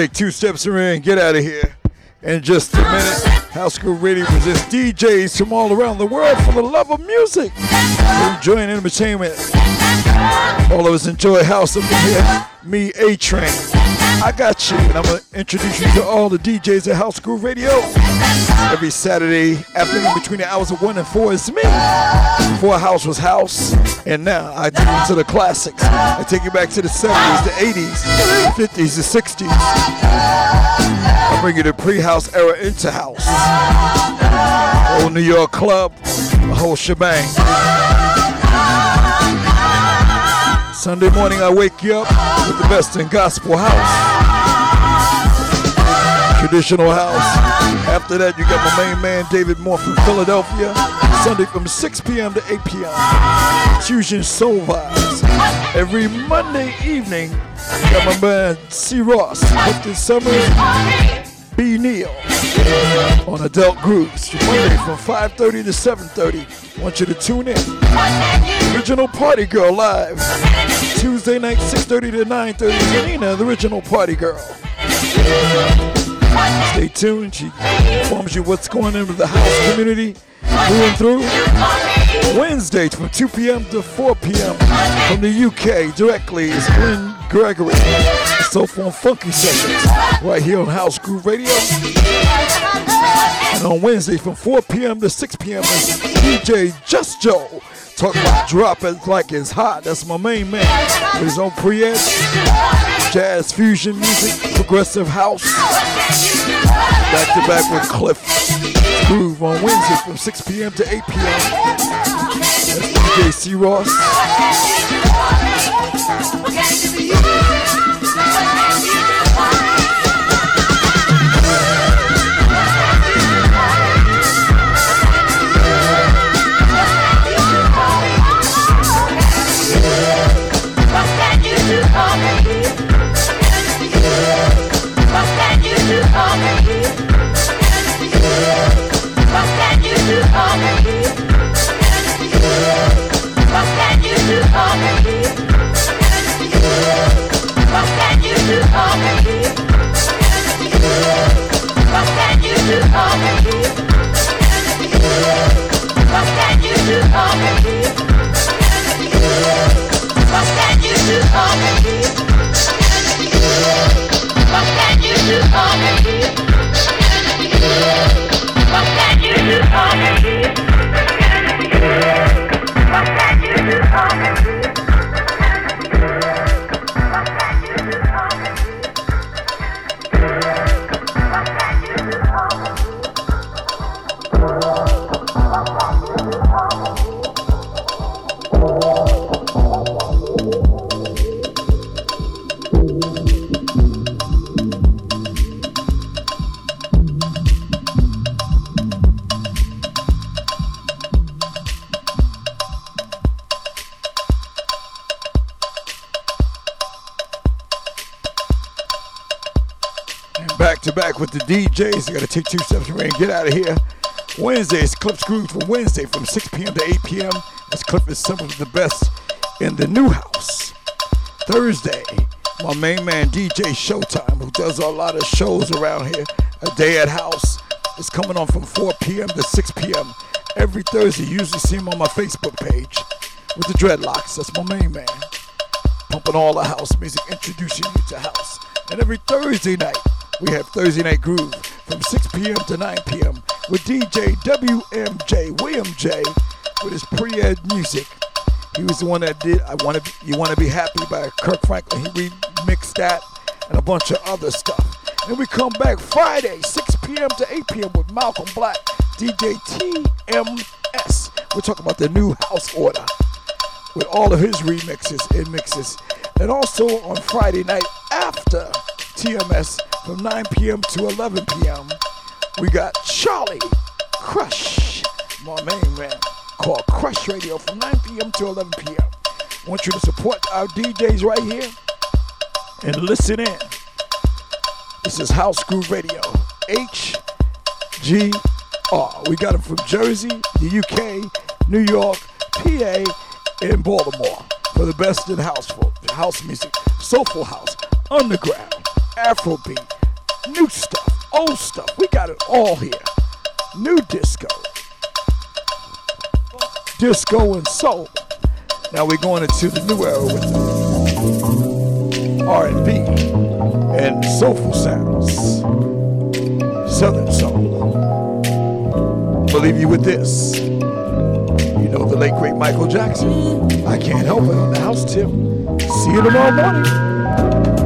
Take two steps around get out of here. In just a minute, House Groove Radio presents DJs from all around the world for the love of music. Enjoying entertainment. All of us enjoy house up here. Me, A Train. I got you, and I'm gonna introduce you to all the DJs at House Groove Radio. Every Saturday afternoon between the hours of 1 and 4 is me. Before house was house, and now I take you to the classics. I take you back to the 70s, the 80s, the 50s, the 60s. I bring you the pre-house era into house. Old New York club, the whole shebang. Sunday morning, I wake you up with the best in gospel house, traditional house. After that, you got my main man David Moore from Philadelphia. Sunday from 6 p.m. to 8 p.m. Fusion Soul Vibes. Every Monday evening, got my man C. Ross, Clifton Summers, B. Neal on Adult Grooves. Monday from 5:30 to 7:30. Want you to tune in. Original Party Girl live. Tuesday night 6:30 to 9:30. Janina, the original Party Girl. Stay tuned. She informs you what's going on with the house community through and through. Wednesday from 2 p.m. to 4 p.m. from the UK directly is Glenn Gregory. So and Funky Sessions right here on House Groove Radio. And on Wednesday from 4 p.m. to 6 p.m. is DJ Just Joe. Talk about dropping like it's hot. That's my main man. With his own pre-ed, jazz fusion music, progressive house. Back to back with Cliff Groove on Wednesday from 6 p.m. to 8 p.m. That's DJ C. Ross. DJs. You gotta take two steps away and get out of here. Wednesday is Cliff's Groove for Wednesday from 6 p.m. to 8 p.m. As Cliff is some of the best in the new house. Thursday, my main man DJ Showtime, who does a lot of shows around here, a day at house, is coming on from 4 p.m. to 6 p.m. every Thursday. You usually see him on my Facebook page with the dreadlocks. That's my main man. Pumping all the house music, introducing you to house. And every Thursday night, we have Thursday Night Groove from 6 p.m. to 9 p.m. with DJ WMJ, William J, with his pre-ed music. He was the one that did I Want to You Want to Be Happy by Kirk Franklin. He remixed that and a bunch of other stuff. And we come back Friday, 6 p.m. to 8 p.m. with Malcolm Black, DJ TMS We're talking about the new house order with all of his remixes and mixes. And also on Friday night after TMS from 9 p.m. to 11 p.m., we got Charlie Crush, my main man, called Crush Radio from 9 p.m. to 11 p.m. Want you to support our DJs right here and listen in. This is House Groove Radio, HGR. We got them from Jersey, the UK, New York, PA, and Baltimore for the best in house house music, soulful house, underground, Afrobeat, new stuff, old stuff. We got it all here. New disco, disco and soul. Now we're going into the new era with R&B and soulful sounds, southern soul. I'll leave you with this. You know the late great Michael Jackson. I can't help it on the house tip. See you tomorrow morning.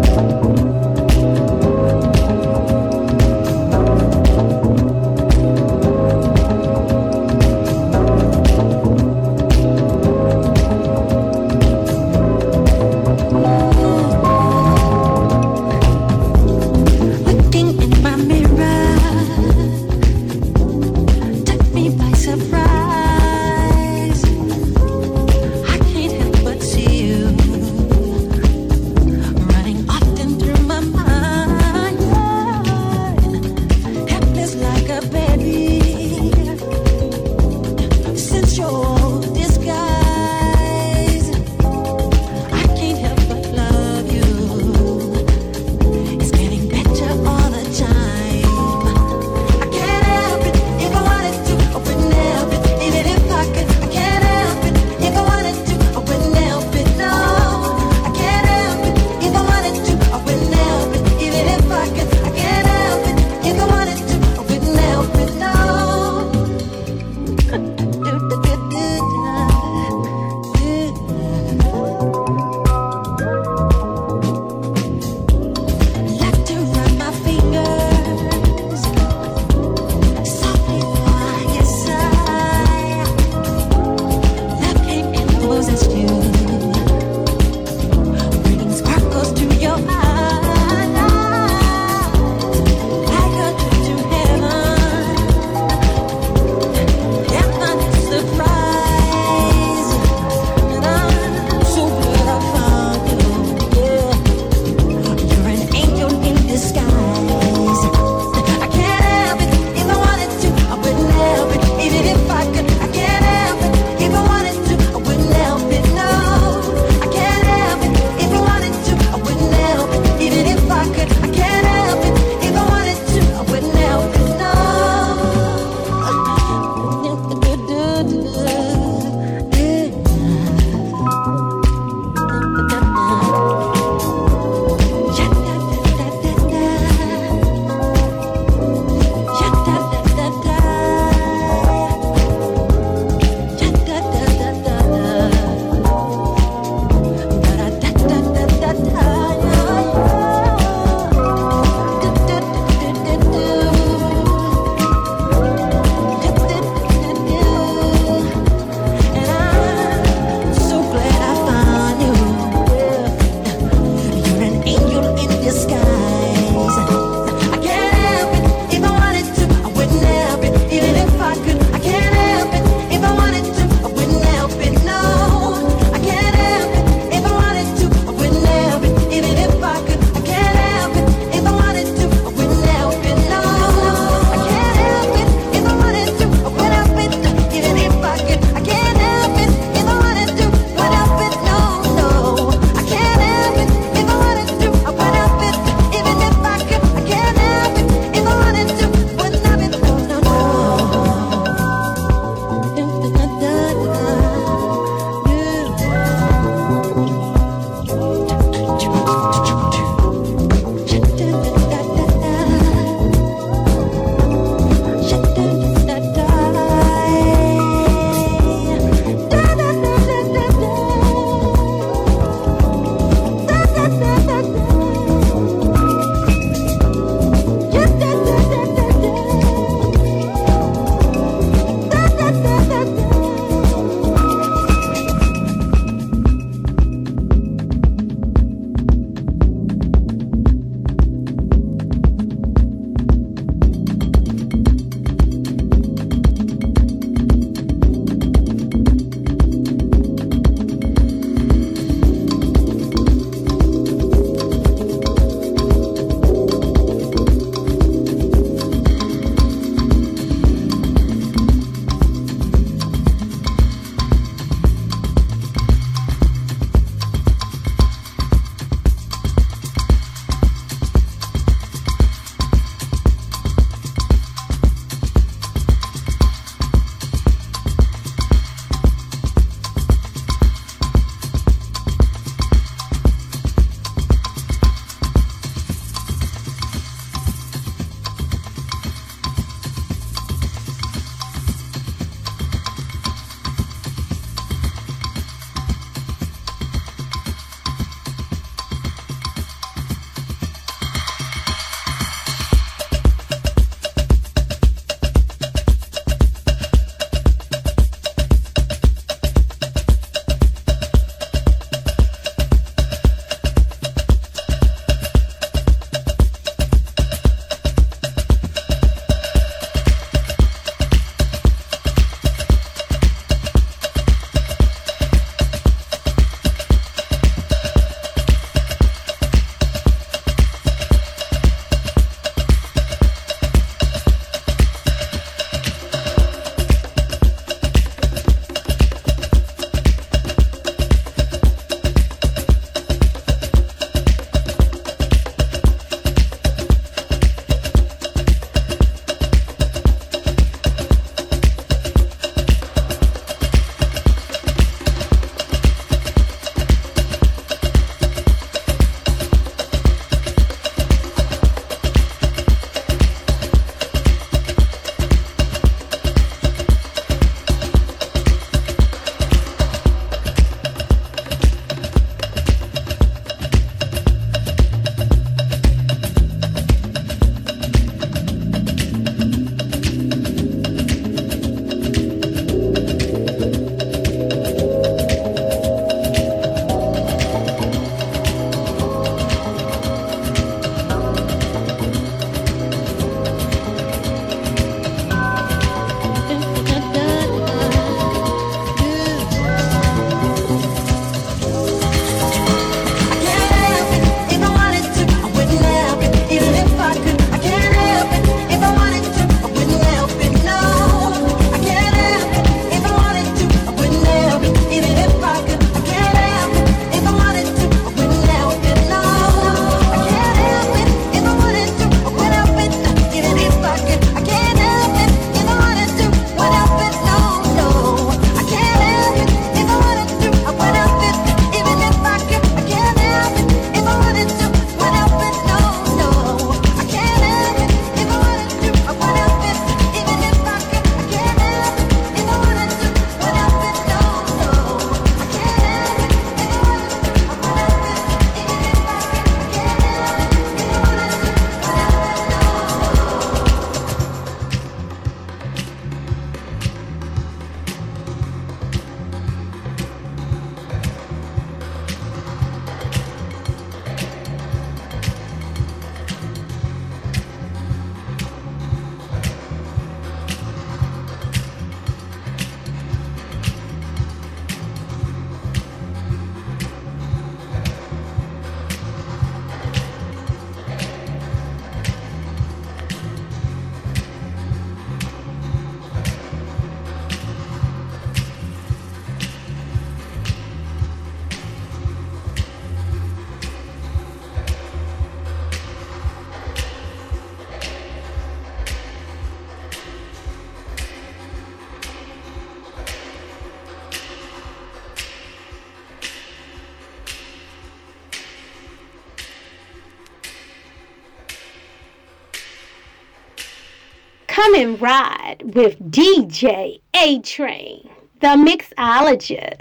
Ride with DJ A Train, the mixologist.